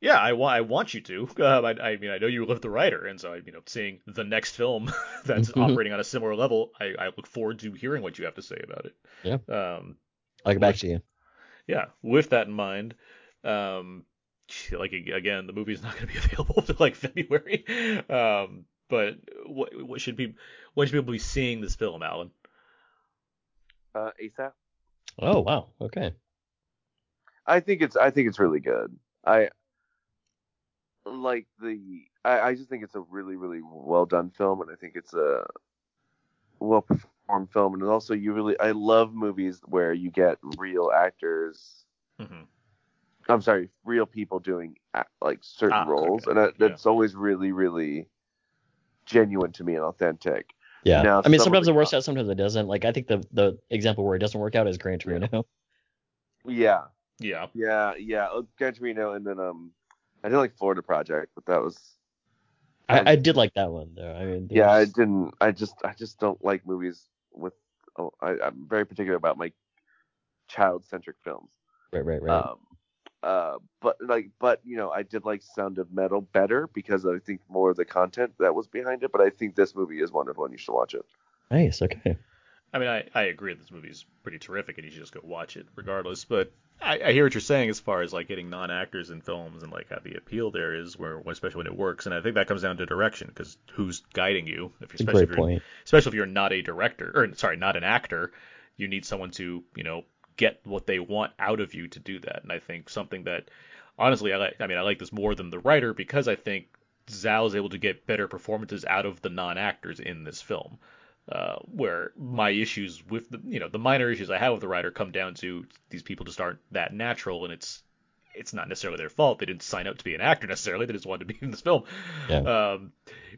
yeah, I, I want you to. Um, I, I, mean, I know you live the Rider, and so I you know, seeing the next film that's mm-hmm. operating on a similar level, I, I look forward to hearing what you have to say about it. Yeah. Um, I'll get back with, to you. Yeah, with that in mind, um, like again, the movie is not going to be available until like February. Um, but what, what should be when should people be seeing this film, Alan? Uh, ASAP. Oh wow. Okay. I think it's I think it's really good. I like the I, I just think it's a really really well done film and I think it's a well performed film. And also you really I love movies where you get real actors mm-hmm. I'm sorry real people doing like certain ah, roles okay. and that, that's yeah. always really really genuine to me and authentic. Yeah. Now, I mean sometimes it works out sometimes it doesn't. Like I think the the example where it doesn't work out is Gran Torino. Yeah. Yeah. Yeah yeah uh, Gran Torino and then um I did like Florida Project, but that was. I, I did like that one though. I mean, yeah, I didn't. I just I just don't like movies with. Oh, I, I'm very particular about my child-centric films. Right, right, right. Um, uh, but like, but you know, I did like Sound of Metal better because I think more of the content that was behind it. But I think this movie is wonderful, and you should watch it. Nice. Okay. I mean, I, I agree this movie's pretty terrific, and you should just go watch it regardless. But I, I hear what you're saying as far as like getting non-actors in films and like how the appeal there is, where especially when it works. And I think that comes down to direction, because who's guiding you? If you're, especially, if you're, point. especially if you're not a director, or sorry, not an actor, you need someone to you know get what they want out of you to do that. And I think something that honestly, I like. I mean, I like this more than the Rider because I think Zhao is able to get better performances out of the non-actors in this film. Uh, where my issues with the you know the minor issues I have with the Rider come down to these people just aren't that natural, and it's it's not necessarily their fault. They didn't sign up to be an actor necessarily. They just wanted to be in this film. Yeah. Um,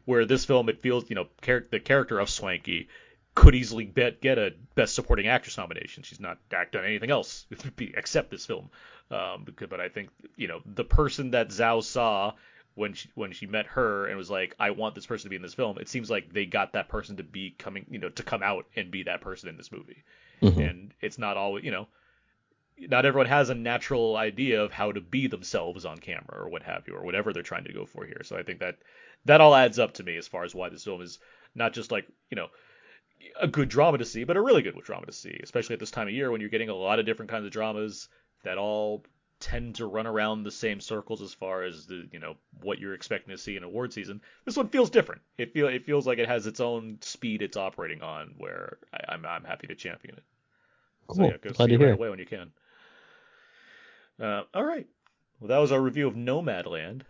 where this film, it feels you know char- the character of Swankie could easily bet, get a Best Supporting Actress nomination. She's not done anything else except this film. Um, but I think you know the person that Zhao saw when she when she met her and was like, I want this person to be in this film. It seems like they got that person to be coming, you know, to come out and be that person in this movie. Mm-hmm. And it's not always, you know, not everyone has a natural idea of how to be themselves on camera or what have you or whatever they're trying to go for here. So I think that that all adds up to me as far as why this film is not just like, you know, a good drama to see, but a really good drama to see, especially at this time of year when you're getting a lot of different kinds of dramas that all tend to run around the same circles as far as the you know what you're expecting to see in award season. This one feels different. It feel it feels like it has its own speed it's operating on, where I, am I'm, I'm happy to champion it. Cool. So yeah, go Glad see it right away when you can. Uh, all right. Well, that was our review of Nomadland.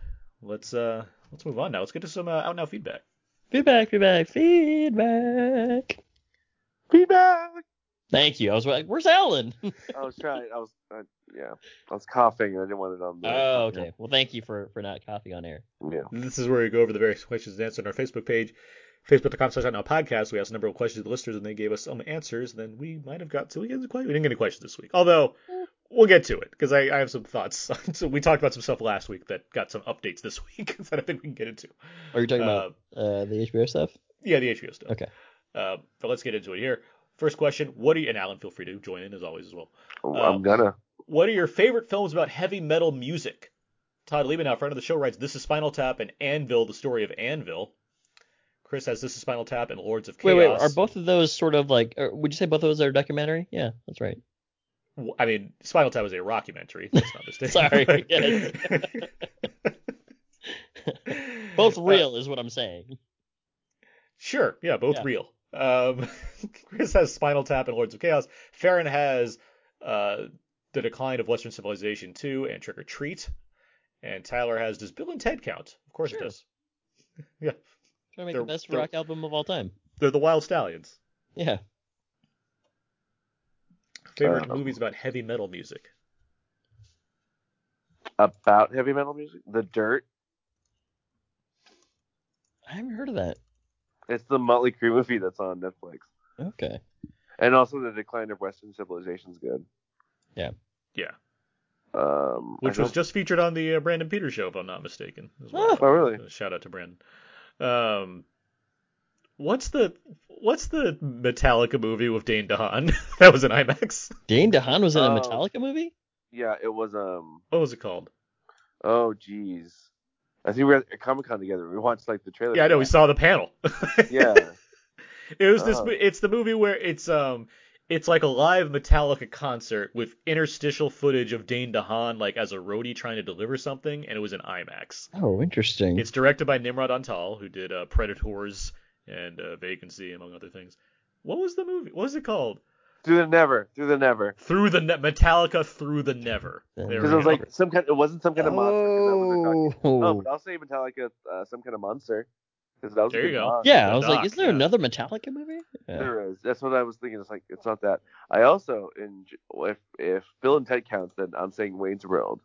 Let's uh let's move on now. Let's get to some uh, out now feedback. Feedback, feedback, feedback. Feedback. Thank you. I was like, "Where's Alan?" I was trying. I was, I, yeah, I was coughing. and I didn't want it on. The, oh, okay. Yeah. Well, thank you for for not coughing on air. Yeah. This is where we go over the various questions and answers on our Facebook page, Facebook.com slash now podcast. We asked a number of questions to the listeners and they gave us some answers. Then we might have got to we, we didn't get any questions this week. Although we'll get to it because I, I have some thoughts. so we talked about some stuff last week that got some updates this week that I think we can get into. Are you talking about uh, the HBO stuff? Yeah, the HBO stuff. Okay. Uh, but let's get into it here. First question: What are you? And Alan, feel free to join in as always as well. Oh, I'm gonna. What are your favorite films about heavy metal music? Todd Liebenow, friend of the show, writes This is Spinal Tap and Anvil, the story of Anvil. Chris has This is Spinal Tap and Lords of Chaos. Wait, wait, are both of those sort of like? Would you say both of those are documentary? Yeah, that's right. I mean, Spinal Tap is a rockumentary. That's not mistaken. Sorry. yes. both real uh, is what I'm saying. Sure. Yeah, both yeah. real. Um, Chris has Spinal Tap and Lords of Chaos. Farron has uh, The Decline of Western Civilization 2 and Trick or Treat. And Tyler has Does Bill and Ted count? Of course sure. it does. yeah. Trying to make they're, the best rock album of all time. They're the Wild Stallions. Yeah. Favorite movies about heavy metal music? About heavy metal music? The Dirt. I haven't heard of that. It's the Motley Crue movie that's on Netflix. Okay. And also the Decline of Western Civilization is good. Yeah. Yeah. Um, Which was just featured on the uh, Brandon Peters show, if I'm not mistaken. Well. Oh, really? Uh, shout out to Brandon. Um, what's the what's the Metallica movie with Dane DeHaan? that was an IMAX. Dane DeHaan was in a Metallica movie? Yeah, it was. Um. What was it called? Oh, jeez. I think we were at Comic Con together. We watched like the trailer. Yeah, I know. We saw the panel. yeah. It was this. It's the movie where it's um it's like a live Metallica concert with interstitial footage of Dane DeHaan like as a roadie trying to deliver something, and it was in IMAX. Oh, interesting. It's directed by Nimrod Antal, who did uh, Predators and uh, Vacancy, among other things. What was the movie? What was it called? Through the Never. Through the Never. Through the ne- Metallica Through the Never. Because it was like some kind. It wasn't some kind of monster. Oh. oh, but I'll say Metallica, uh, some kind of monster. Because that was there you go. Box. Yeah, I was doc, like, is there yeah. another Metallica movie? Yeah. There is. That's what I was thinking. It's like it's not that. I also, in if if Bill and Ted counts, then I'm saying Wayne's World.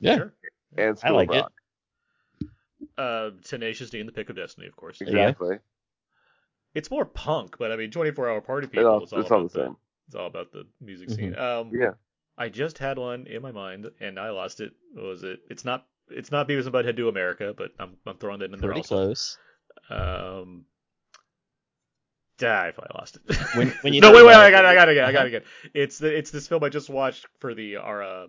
Yeah. Sure. And School I like Rock. it. Uh, Tenacious D and the Pick of Destiny, of course. Exactly. It's more punk, but I mean, 24 Hour Party People. All, it's all, it's about all the, the same. It's all about the music Mm-hmm. scene. Um, yeah. I just had one in my mind and I lost it. What was it? It's not. It's not Beavis and Butthead Do America, but I'm I'm throwing that in there Pretty also. close. Um, ah, I probably lost it. When, when you no, wait, wait, I got, it, I got it again, I got it again. It's the, it's this film I just watched for the our uh,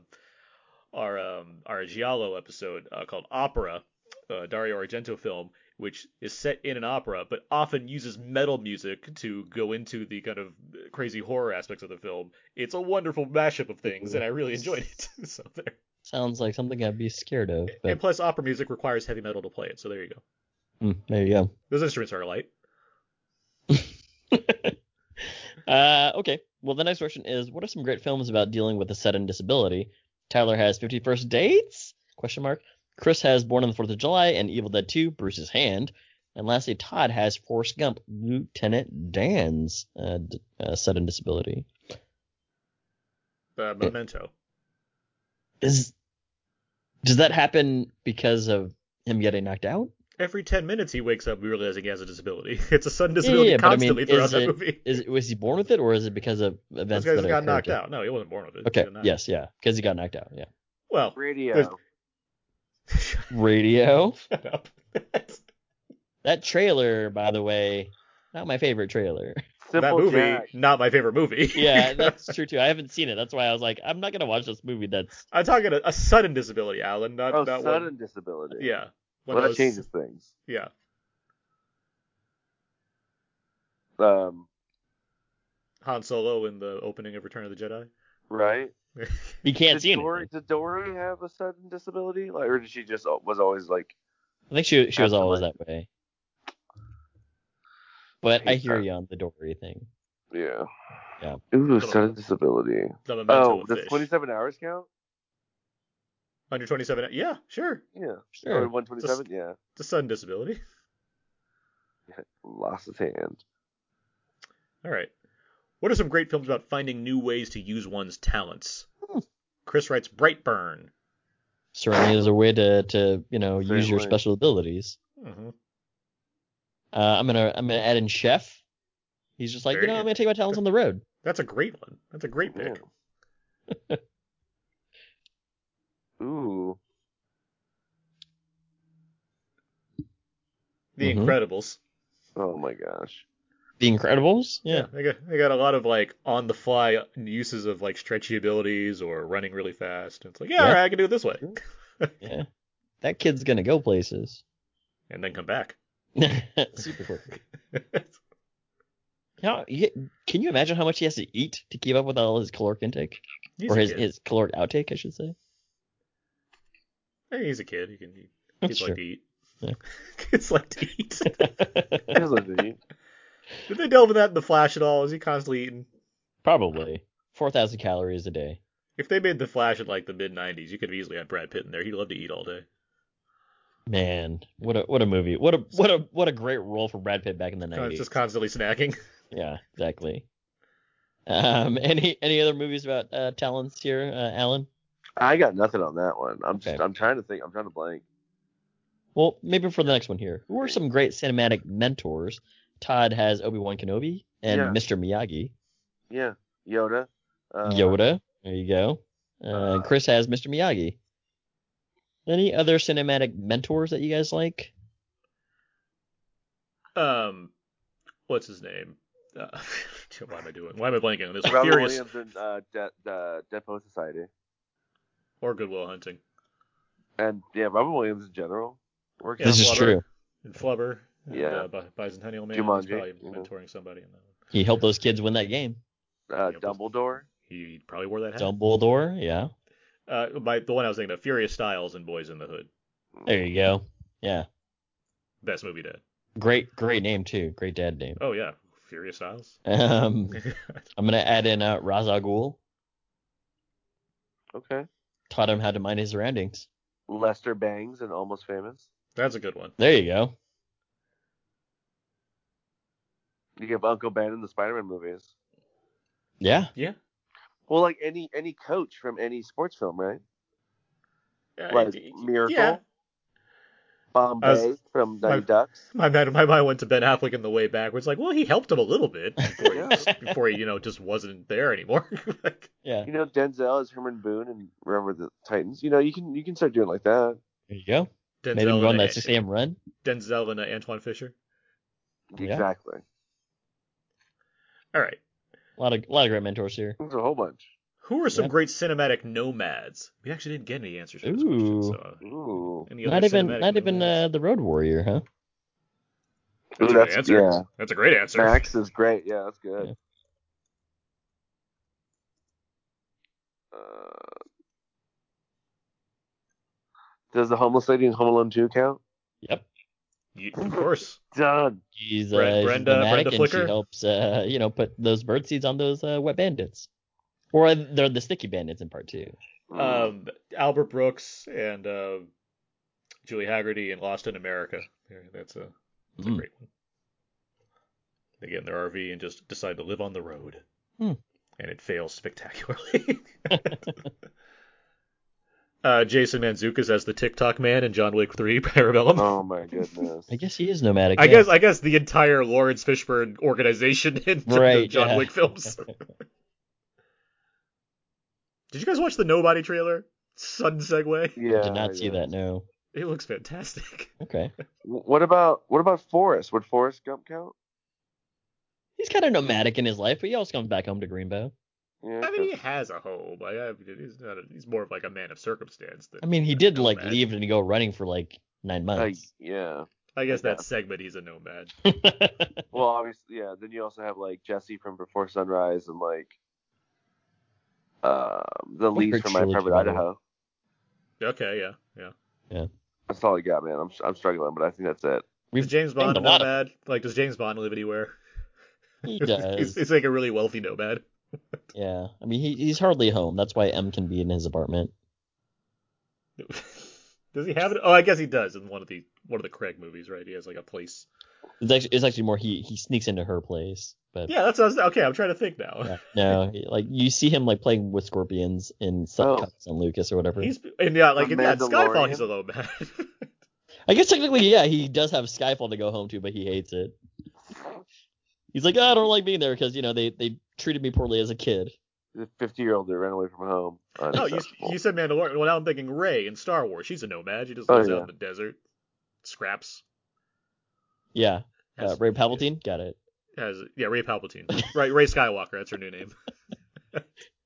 our um, our Giallo episode uh, called Opera, uh, Dario Argento film, which is set in an opera, but often uses metal music to go into the kind of crazy horror aspects of the film. It's a wonderful mashup of things, and I really enjoyed it. so there. Sounds like something I'd be scared of. But And plus, opera music requires heavy metal to play it, so there you go. Mm, there you go. Those instruments are light. Uh, okay. Well, the next question is, what are some great films about dealing with a sudden disability? Tyler has Fifty First Dates? Question mark. Chris has Born on the Fourth of July and Evil Dead 2, Bruce's Hand. And lastly, Todd has Forrest Gump, Lieutenant Dan's uh, d- uh, sudden disability. The Memento. Is does that happen because of him getting knocked out? Every 10 minutes he wakes up realizing he has a disability. It's a sudden Yeah, disability yeah, but I mean, throughout is that it, movie. is it was he born with it or is it because of This events guy that got knocked to- out. No, he wasn't born with it. Okay. Yes. Yeah. Because he got knocked out. Yeah. Well, Radio. Radio. Shut up. That trailer, by the way, not my favorite trailer. that movie, Jack. not my favorite movie. yeah, that's true too. I haven't seen it. That's why I was like, I'm not gonna watch this movie. That's I'm talking a, a sudden disability, Alan, not, Oh, not sudden one. disability. Yeah. One Well, that those- changes things. Yeah. Um, Han Solo in the opening of Return of the Jedi. right? You can't did see Dory, anything. Did Dory have a sudden disability, like, or did she just was always like? I think she she was always like- that way. But I hate hear that. you on the Dory thing. Yeah. Yeah. Ooh, sudden disability. The Oh, of does 27 hours count? Under 27. Yeah, sure. Yeah. Sure. Or 127? Yeah. It's a sudden disability. Lost his hand. All right. What are some great films about finding new ways to use one's talents? Hmm. Chris writes Brightburn. Certainly is a way to to you know use your special abilities. hmm Uh, I'm gonna I'm gonna add in Chef. He's just like, Very you know, good. I'm gonna take my talents on the road. That's a great one. That's a great pick. Ooh. The Mhm. Incredibles. Oh my gosh. The Incredibles. Yeah. they got they got a lot of like on the fly uses of like stretchy abilities or running really fast. It's like, yeah, Yeah. all right, I can do it this way, Yeah. That kid's gonna go places. and then come back. Super quickly. How, you- can you imagine how much he has to eat to keep up with all his caloric intake, He's or his his caloric outtake, I should say? Hey, he's a kid. He can. He, That's kids like to eat. Yeah. kids like to eat. Here's what I need. Did they delve into that in the Flash at all? Is he constantly eating? Probably four thousand calories a day. If they made the Flash in like the mid '90s, you could have easily had Brad Pitt in there. He'd love to eat all day. Man, what a what a movie! What a what a what a great role for Brad Pitt back in the Con- nineties. Just constantly snacking. Yeah, exactly. Um, any any other movies about uh, talents here, uh, Alan? I got nothing on that one. I'm just I'm trying to think. I'm trying to blank. Well, maybe for the next one here. Who are some great cinematic mentors? Todd has Obi Wan Kenobi and Yeah. Mr. Miyagi. Yeah, Yoda. Uh, Yoda. There you go. Uh, Chris has Mr. Miyagi. Any other cinematic mentors that you guys like? Um, what's his name? Uh, why am I doing? Why am I blanking on this? one? Robert Furious Williams and uh, De- the Dead Poet Society, or Goodwill Hunting. and yeah, Robert Williams in general. Works Yeah, this is Flubber. true. And Flubber. And, Yeah. uh, Bi- Bicentennial Man. Jumanji, He's probably mhm. mentoring somebody in that one. He helped those kids win that game. Uh, Yeah, but- Dumbledore. He probably wore that hat. Dumbledore. Yeah. Uh, my, the one I was thinking of, Furious Styles and Boys in the Hood. There you go. Yeah. Best movie dad. Great, great name too. Great dad name. Oh yeah, Furious Styles. Um, I'm gonna add in uh, Ra's al Ghul. Okay. Taught him how to mind his surroundings. Lester Bangs and Almost Famous. That's a good one. There you go. You give Uncle Ben in the Spider-Man movies. Yeah. Yeah. Well, like any any coach from any sports film, right? Uh, Like y- y- Miracle, Yeah. Bombay was- from my- Mighty Ducks. My mind, my mind went to Ben Affleck in the way back. Where it's like, well, he helped him a little bit before, Yeah. he, before he, you know, just wasn't there anymore. like, Yeah. You know, Denzel is Herman Boone and Remember the Titans. You know, you can you can start doing like that. There you go. Denzel Made him run that 6 a.m. run. Denzel and uh, Antwone Fisher. Yeah. Exactly. All right. A lot of a lot of great mentors here. There's a whole bunch. Who are some Yeah. great cinematic nomads? We actually didn't get any answers for this question. So, uh, Ooh. Not even cinematic not even uh, the Road Warrior, huh? That's Ooh, a that's- answer. yeah. That's a great answer. Max is great. Yeah, that's good. Yeah. Uh, does the homeless lady in Home Alone 2 count? Yep. You- of course. Done. She's uh, Bren- she's Brenda- Brenda and Fricker? she helps uh, you know put those bird seeds on those uh, wet bandits, or they're the sticky bandits in part two. Um, Albert Brooks and uh, Julie Hagerty in Lost in America. Yeah, That's a, that's a Mm. great one. They get in their RV and just decide to live on the road. Hmm. And it fails spectacularly. uh, Jason Mantzoukas as the TikTok man in John Wick 3 Parabellum. Oh my goodness. I guess he is nomadic. I yeah. guess I guess the entire Laurence Fishburne organization in the Right, John yeah. Wick films. Did you guys watch the Nobody trailer? Sudden segue. Yeah. I Did not see that. No. It looks fantastic. Okay. What about what about Forrest? Would Forrest Gump count? He's kind of nomadic in his life, but he always comes back home to Greenbow. Yeah. I mean, he has a home. I, I mean, he's not. A, he's more of like a man of circumstance. Than I mean, he did like leave and go running for like nine Uh, months. yeah. I guess Yeah. that segment he's a nomad. Well, obviously, yeah. Then you also have like Jesse from Before Sunrise and like um, the What leads from My trilogy, Private by the way. Idaho. Okay, yeah, yeah. yeah. That's all I got, man. I'm I'm struggling, but I think that's it. We've Is James Bond a a lot of- nomad? Like, does James Bond live anywhere? He he's, does. he's like a really wealthy nomad. Yeah. I mean, he, he's hardly home. That's why M can be in his apartment. does he have it? Oh, I guess he does in one of the one of the Craig movies, right? He has like a place. It's actually it's actually more he he sneaks into her place, but Yeah, that's what I was, okay. I'm trying to think now. yeah, no, like you see him like playing with scorpions in Sun Oh. San Lucas or whatever. He's and yeah, like The in yeah, in Skyfall, he's a nomad. I guess technically, yeah, he does have Skyfall to go home to, but he hates it. He's like, oh, I don't like being there because you know they they treated me poorly as a kid. The 50 year old that ran away from home. No, you, you said Mandalorian. Well, now I'm thinking Rey in Star Wars. She's a nomad. She just Oh, lives yeah. out in the desert. Scraps. Yeah, uh, Has- Rey Palpatine, got it. Has yeah, Rey Palpatine. right, Rey Skywalker. That's her new name.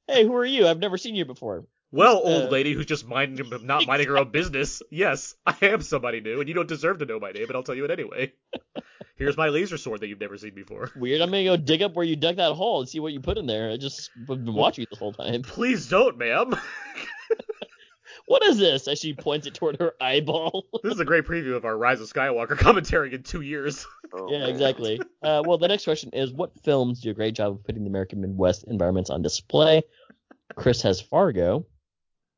Hey, who are you? I've never seen you before. Well, old Uh, lady who's just minding, not minding her own business. Yes, I am somebody new, and you don't deserve to know my name, but I'll tell you it anyway. Here's my laser sword that you've never seen before. Weird. I'm gonna go dig up where you dug that hole and see what you put in there. I just have been watching you this whole time. Please don't, ma'am. What is this? As she points it toward her eyeball. This is a great preview of our Rise of Skywalker commentary in two years. Oh, yeah, man. exactly. Uh, well, the next question is, what films do a great job of putting the American Midwest environments on display? Chris has Fargo.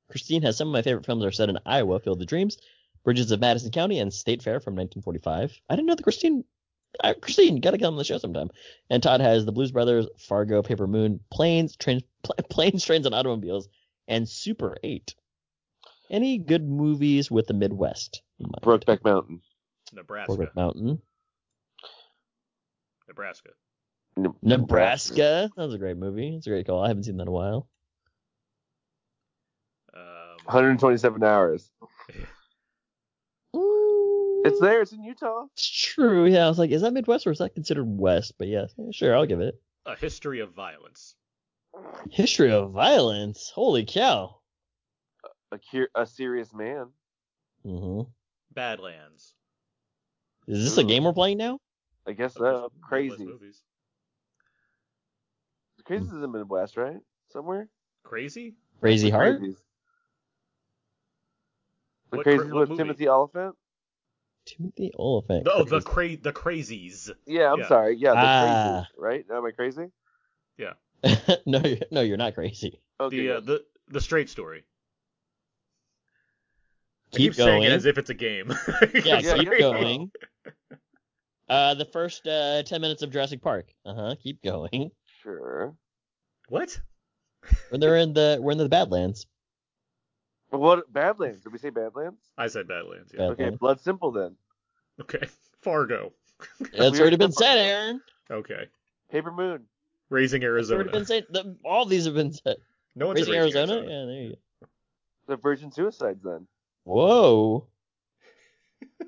Christine has some of my favorite films are set in Iowa, Field of Dreams, Bridges of Madison County, and State Fair from 1945. I didn't know that Christine. Uh, Christine, gotta come on the show sometime. And Todd has The Blues Brothers, Fargo, Paper Moon, Planes, Trains, Pl- Planes, Trains, and Automobiles, and Super 8. Any good movies with the Midwest? Brokeback Mountain. Nebraska. Brokeback Mountain. Nebraska. Ne- Nebraska. That was a great movie. It's a great call. I haven't seen that in a while. Um, 127 hours. It's there. It's in Utah. It's true. Yeah, I was like, is that Midwest or is that considered West? But yeah, sure, I'll give it. a history of violence. History of violence. Holy cow. A, cur- a serious man. hmm Badlands. Is this a game we're playing now? I guess so. Midwest Crazy. Movies. Crazy is in the Midwest, right? Somewhere. Crazy? Crazy Heart? Crazies. The What crazy what with movie? Timothy Olyphant. Timothy Olyphant. Oh, the cra- the crazies. Yeah, I'm Yeah. sorry. Yeah, the Ah. crazies. Right? Am I crazy? Yeah. no, you're, no, you're not crazy. Okay. The uh, the the straight story. I Keep keep saying it going. as if it's a game. Yeah, Yeah, keep going. Uh, the first uh, 10 minutes of Jurassic Park. Uh huh. Keep going. Sure. What? When they're in the we're in the Badlands. But what Badlands? Did we say Badlands? I said Badlands. Yeah. Bad- Okay, Blood Simple then. Okay. Fargo. That's already been said, Aaron. Okay. Paper Moon. Raising It's already Arizona. been said. The, all these have been said. No one said Raising Raising Arizona? Arizona. Yeah, there you go. The Virgin Suicides then. Whoa.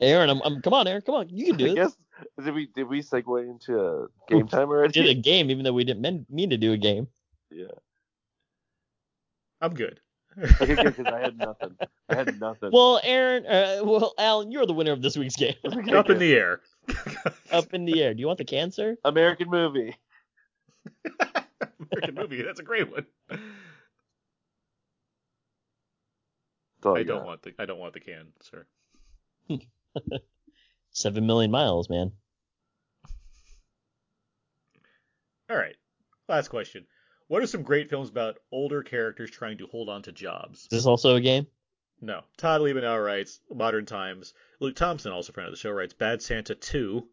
Aaron, I'm, I'm come on, Aaron, come on, you can do I it. guess did we did we segue into uh, game time We already? did a game, even though we didn't mean, mean to do a game. Yeah. I'm good. Okay, because I had nothing. I had nothing. Well, Aaron, uh, well, Alan, you're the winner of this week's game. Up in the air. Up in the air. Do you want the cancer? American movie. American movie. That's a great one. I don't got. want the I don't want the can, sir. Seven million miles, man. All right. Last question. What are some great films about older characters trying to hold on to jobs? Is this also a game? No. Todd Liebenow writes Modern Times. Luke Thompson, also friend of the show, writes Bad Santa 2.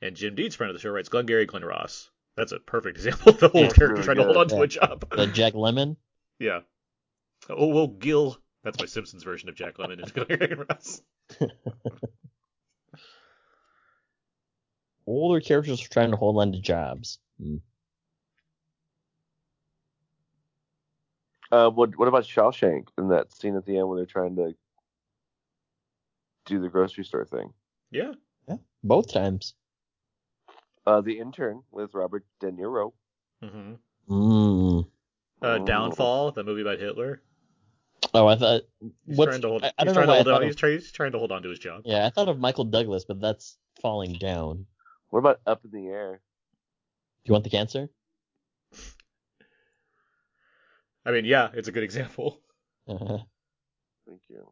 And Jim Deeds, friend of the show, writes Glengarry Glen Ross. That's a perfect example of the old really trying to hold on to a job. The Jack Lemmon? yeah. Oh, well, Gil. That's my Simpsons version of Jack Lemmon and Glengarry Glen Ross. Older characters are trying to hold on to jobs. Hmm. Uh, what what about Shawshank in that scene at the end when they're trying to do the grocery store thing? Yeah. Yeah. Both times. Uh, the intern with Robert De Niro. Mm-hmm. Mm. Uh, Oh. Downfall, the movie about Hitler. Oh, I thought. He's What's, trying to hold. I, I he's trying to hold on. of, He's, try, he's trying to hold on to his job. Yeah, I thought of Michael Douglas, but that's falling down. What about Up in the Air? Do you want the cancer? I mean, yeah, it's a good example. Uh-huh. Thank you.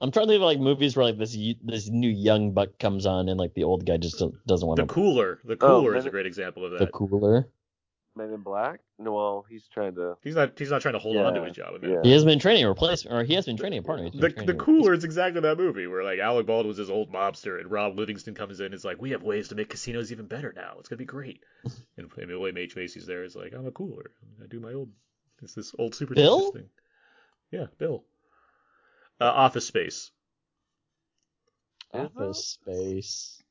I'm trying to think of like movies where like this this new young buck comes on and like the old guy just doesn't want to. The. Cooler. The Oh, Cooler is a great example of that. The cooler. Men in Black? No, well, he's trying to. He's not. He's not trying to hold on to his job. in yeah. He has been training a replacement, or he has been training a partner. He's The the Cooler is exactly that movie where like Alec Baldwin was this old mobster and Ron Livingston comes in and is like, we have ways to make casinos even better now. It's gonna be great. and, and William H Macy's there is like, I'm a cooler. I do my old. It's this old super Bill? thing. Yeah, Bill. Uh, Office Space. Office Space.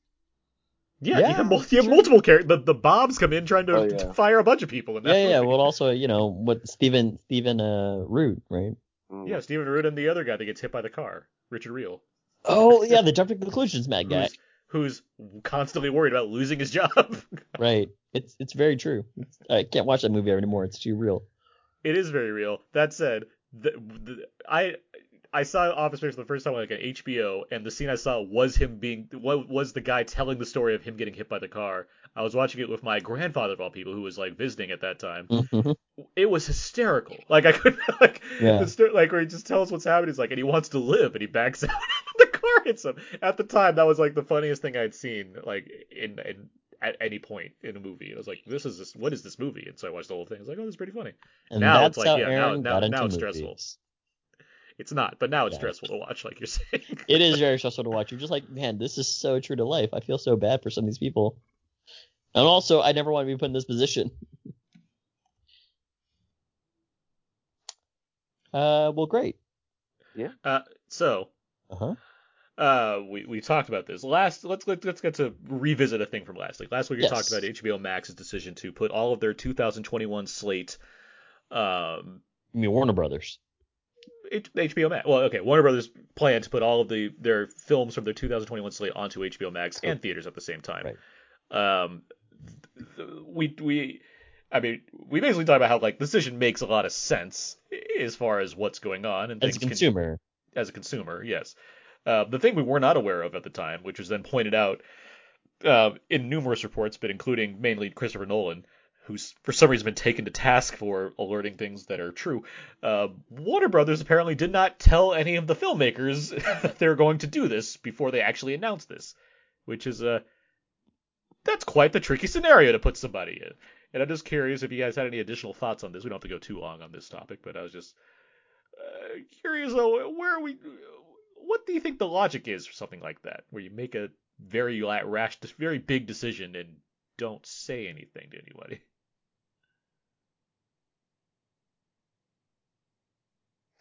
Yeah, Yeah, you have, mul- you have sure. multiple characters. The, the Bobs come in trying to, Oh, yeah. to fire a bunch of people in that Yeah, yeah. Well, also, you know, what Stephen Stephen uh Root, right? Mm. Yeah, Stephen Root and the other guy that gets hit by the car, Richard Riehle, Oh, yeah, the jump to conclusions, mad guy. who's, who's constantly worried about losing his job. Right. It's it's very true. I can't watch that movie anymore. It's too real. It is very real. That said, the, the, I I saw Office Space for the first time on like an HBO, and the scene I saw was him being wa- was the guy telling the story of him getting hit by the car. I was watching it with my grandfather of all people, who was like visiting at that time. Mhm. It was hysterical. Like I couldn't like Yeah. the sto- like where he just tells what's happening. He's like, and he wants to live, and he backs out. the car hits him. At the time, that was like the funniest thing I'd seen like in in at any point in a movie. And I was like, this is this what is this movie? And so I watched the whole thing. I was like, oh, this is pretty funny. And now that's it's like how yeah, Aaron now now, now it's stressful. It's not, but now it's Yeah. stressful to watch, like you're saying. It is very stressful to watch. You're just like, man, this is so true to life. I feel so bad for some of these people. And also, I never want to be put in this position. Uh, well, great. Yeah. Uh, so Uh huh. Uh, we we talked about this last. Let's let's let's get to revisit a thing from last week. Last week we Yes. talked about HBO Max's decision to put all of their 2021 slate. Um, I mean, Warner Brothers. HBO Max. Well, okay, Warner Brothers planned to put all of the their films from their 2021 slate onto HBO Max and theaters at the same time. Um, th- th- we we, I mean, we basically talked about how like the decision makes a lot of sense as far as what's going on and As a things can- consumer. as a consumer, yes. Uh, the thing we were not aware of at the time, which was then pointed out uh, in numerous reports, but including mainly Christopher Nolan, who's for some reason been taken to task for alerting things that are true. Uh, Warner Brothers apparently did not tell any of the filmmakers that they're going to do this before they actually announced this, which is a that's quite the tricky scenario to put somebody in. And I'm just curious if you guys had any additional thoughts on this. We don't have to go too long on this topic, but I was just uh, curious though, where are we? What do you think the logic is for something like that, where you make a very rash, very big decision and don't say anything to anybody?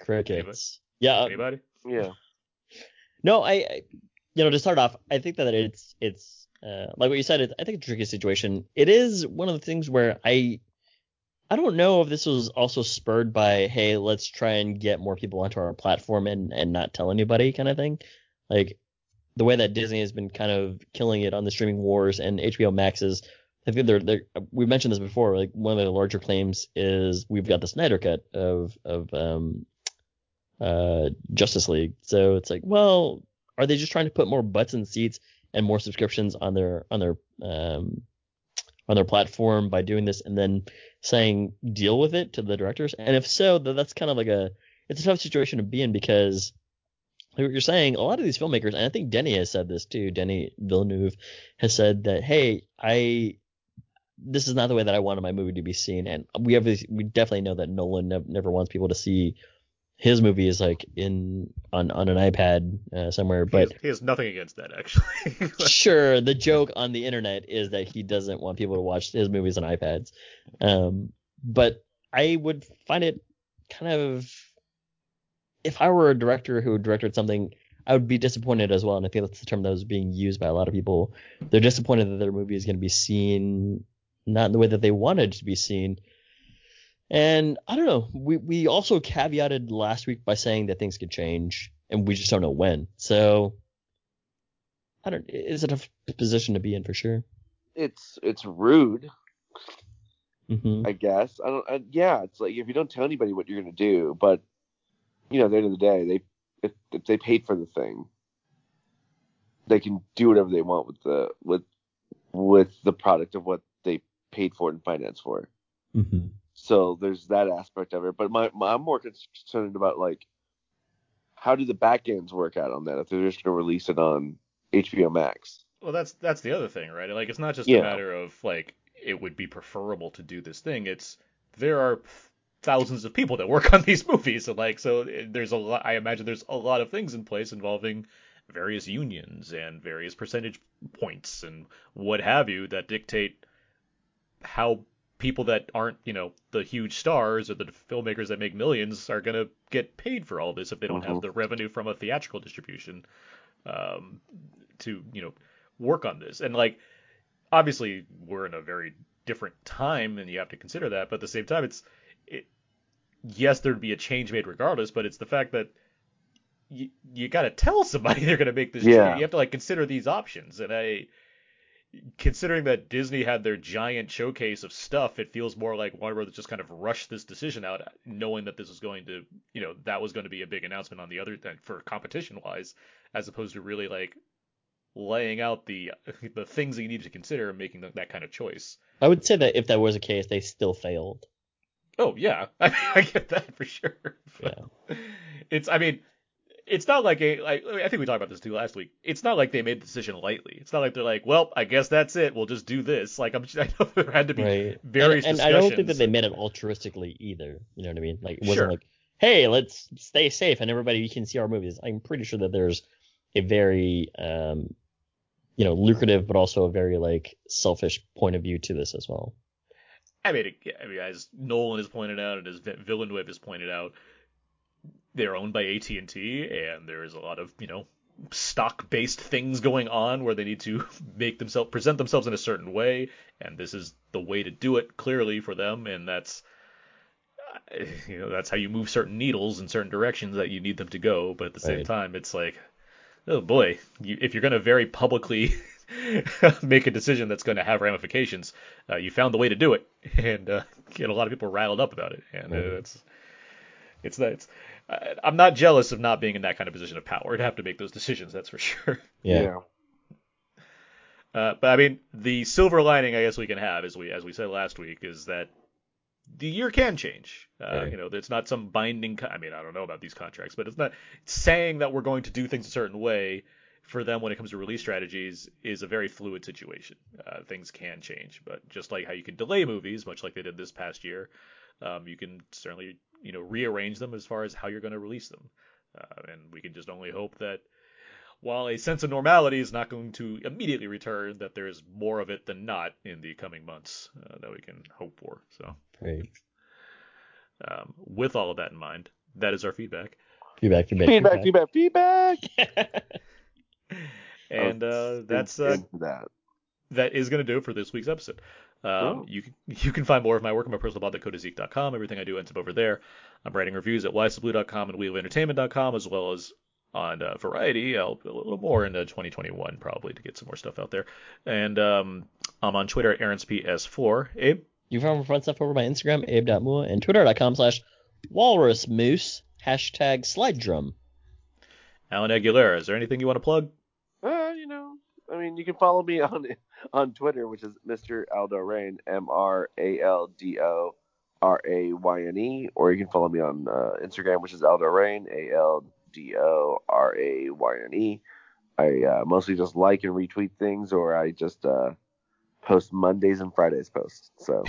Crickets. Yeah. uh, Anybody? Yeah. No, I, I, you know, to start off, I think that it's it's uh, like what you said. It's, I think it's a tricky situation. It is one of the things where I, I don't know if this was also spurred by, hey, let's try and get more people onto our platform and and not tell anybody kind of thing. Like the way that Disney has been kind of killing it on the streaming wars and HBO Max is. I think they're, they're we mentioned this before. Like one of their larger claims is we've got the Snyder cut of of um uh Justice League. So it's like, well, are they just trying to put more butts in seats and more subscriptions on their on their um on their platform by doing this and then saying deal with it to the directors? And if so, that's kind of like a it's a tough situation to be in because what you're saying, a lot of these filmmakers, and I think Denis has said this too. Denis Villeneuve has said that, hey, I this is not the way that I wanted my movie to be seen, and we have we definitely know that Nolan nev- never wants people to see his movie is like in on on an iPad uh, somewhere. He But has, he has nothing against that actually. sure, the joke on the internet is that he doesn't want people to watch his movies on iPads. Um, but I would find it kind of if I were a director who directed something, I would be disappointed as well. And I think that's the term that was being used by a lot of people. They're disappointed that their movie is going to be seen not in the way that they wanted to be seen. And I don't know. We we also caveated last week by saying that things could change, and we just don't know when. So I don't. It's a tough position to be in for sure. It's it's rude, hmm I guess. I don't. I, yeah, it's like if you don't tell anybody what you're gonna do, but you know, at the end of the day, they if if they paid for the thing, they can do whatever they want with the with with the product of what they paid for and financed for. hmm So there's that aspect of it. But my, my I'm more concerned about like how do the back ends work out on that if they're just gonna release it on HBO Max. Well, that's that's the other thing, right? Like, it's not just Yeah. a matter of like it would be preferable to do this thing. It's there are thousands of people that work on these movies, and like so eh, there's a lot. I imagine there's a lot of things in place involving various unions and various percentage points and what have you that dictate how people that aren't, you know, the huge stars or the filmmakers that make millions are going to get paid for all this if they don't have Mhm. the revenue from a theatrical distribution. um, to you know work on this. And like obviously we're in a very different time, and you have to consider that. But at the same time, it's it, yes, there'd be a change made regardless, but it's the fact that you you got to tell somebody they're going to make this Yeah. change. You have to like consider these options, and I. Considering that Disney had their giant showcase of stuff, it feels more like Warner Brothers just kind of rushed this decision out, knowing that this was going to, you know, that was going to be a big announcement on the other for competition wise, as opposed to really like laying out the the things that you need to consider and making that, that kind of choice. I would say that if that was the case, they still failed. Oh yeah, I, I get that for sure. Yeah. It's I mean, it's not like a like I think we talked about this too last week. It's not like they made the decision lightly. It's not like they're like, well, I guess that's it. We'll just do this. Like I'm I know there had to be Right. various and, and I don't think that they made it altruistically either. You know what I mean? Like it wasn't Sure. like, hey, let's stay safe and everybody can see our movies. I'm pretty sure that there's a very um you know lucrative but also a very like selfish point of view to this as well. I mean, it- I mean, as Nolan has pointed out and as Vi- Villeneuve has pointed out, they're owned by AT and T, and there is a lot of you know stock-based things going on where they need to make themselves present themselves in a certain way, and this is the way to do it clearly for them, and that's uh, you know that's how you move certain needles in certain directions that you need them to go. But at the same Right. time, it's like, oh boy, you, if you're going to very publicly make a decision that's going to have ramifications, uh, you found the way to do it, and uh, get a lot of people riled up about it, and uh, Mhm. it's it's that it's. I- I'm not jealous of not being in that kind of position of power to have to make those decisions. That's for sure. Yeah. Uh, but I mean, the silver lining I guess we can have, as we as we said last week, is that the year can change. Uh, Right. You know, it's not some binding. Co- I mean, I don't know about these contracts, but it's not saying that we're going to do things a certain way for them when it comes to release strategies is a very fluid situation. Uh, things can change, but just like how you can delay movies, much like they did this past year, um, you can certainly you know rearrange them as far as how you're going to release them. Uh, and we can just only hope that while a sense of normality is not going to immediately return, that there is more of it than not in the coming months uh, that we can hope for. So, Great. um, with all of that in mind, that is our feedback. Feedback, feedback, Feedback, feedback, feedback. And uh, that's uh, that. that is going to do it for this week's episode. Um, you can you can find more of my work on my personal blog at codezeek.com. Everything I do ends up over there. I'm writing reviews at whysoblu.com and weliveentertainment.com as well as on uh, Variety. I'll put a little more into 2021 probably to get some more stuff out there. And um, I'm on Twitter at AaronsPS4. Abe, You can find more fun stuff over my Instagram, abe.mua, and twitter.com slash walrusmoose, hashtag slide drum. Alan Aguilera, is there anything you want to plug? You know, I mean, you can follow me on on Twitter, which is Mr. Aldo Rayne, M R A L D O R A Y N E, or you can follow me on uh, Instagram, which is Aldo Rayne, A L D O R A Y N E. I uh, mostly just like and retweet things, or I just uh, post Mondays and Fridays posts. So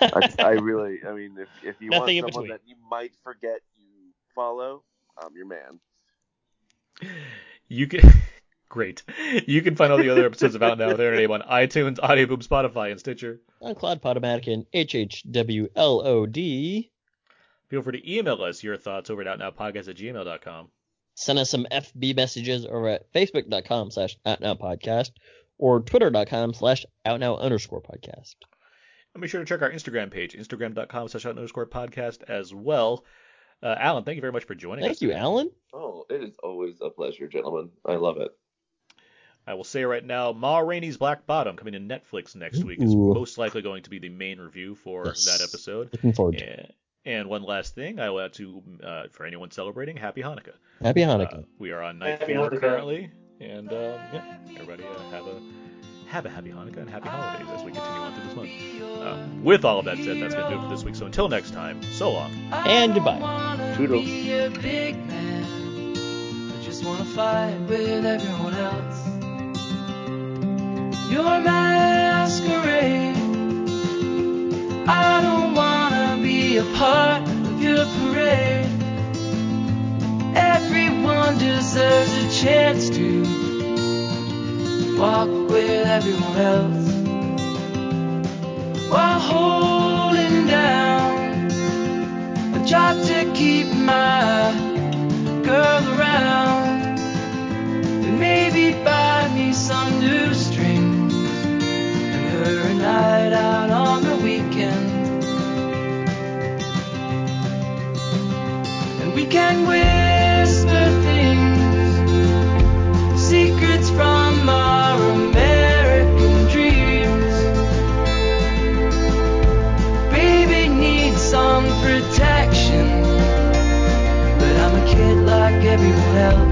I, I really, I mean, if if you Nothing want someone that you might forget you follow, I'm your man. You can. Great. You can find all the other episodes of Out Now with Aaron and Abe on iTunes, Audioboom, Spotify, and Stitcher. On Cloud Podomatic and HHWLOD. Feel free to email us your thoughts over at outnowpodcast at gmail.com. Send us some FB messages over at facebook.com slash outnowpodcast or twitter.com slash outnow underscore podcast. And be sure to check our Instagram page, instagram.com slash out underscore podcast as well. Uh, Alan, thank you very much for joining us. Thank you, Alan. Oh, it is always a pleasure, gentlemen. I love it. I will say right now, Ma Rainey's Black Bottom coming to Netflix next week is Ooh. most likely going to be the main review for Yes. that episode. Looking forward to it. And, and one last thing, I want to, uh, for anyone celebrating, Happy Hanukkah. Happy Hanukkah. Uh, we are on night Happy four Hanukkah. currently, and uh, yeah, everybody uh, have a have a happy Hanukkah and happy holidays as we continue on through this month. Um, with all of that said, that's gonna do it for this week. So until next time, so long. and goodbye. Toodles your masquerade. I don't wanna be a part of your parade. Everyone deserves a chance to walk with everyone else while holding down a job to keep my girl around. And maybe buy me some new for a night out on the weekend. And we can whisper things, secrets from our American dreams. Baby needs some protection, but I'm a kid like everyone else.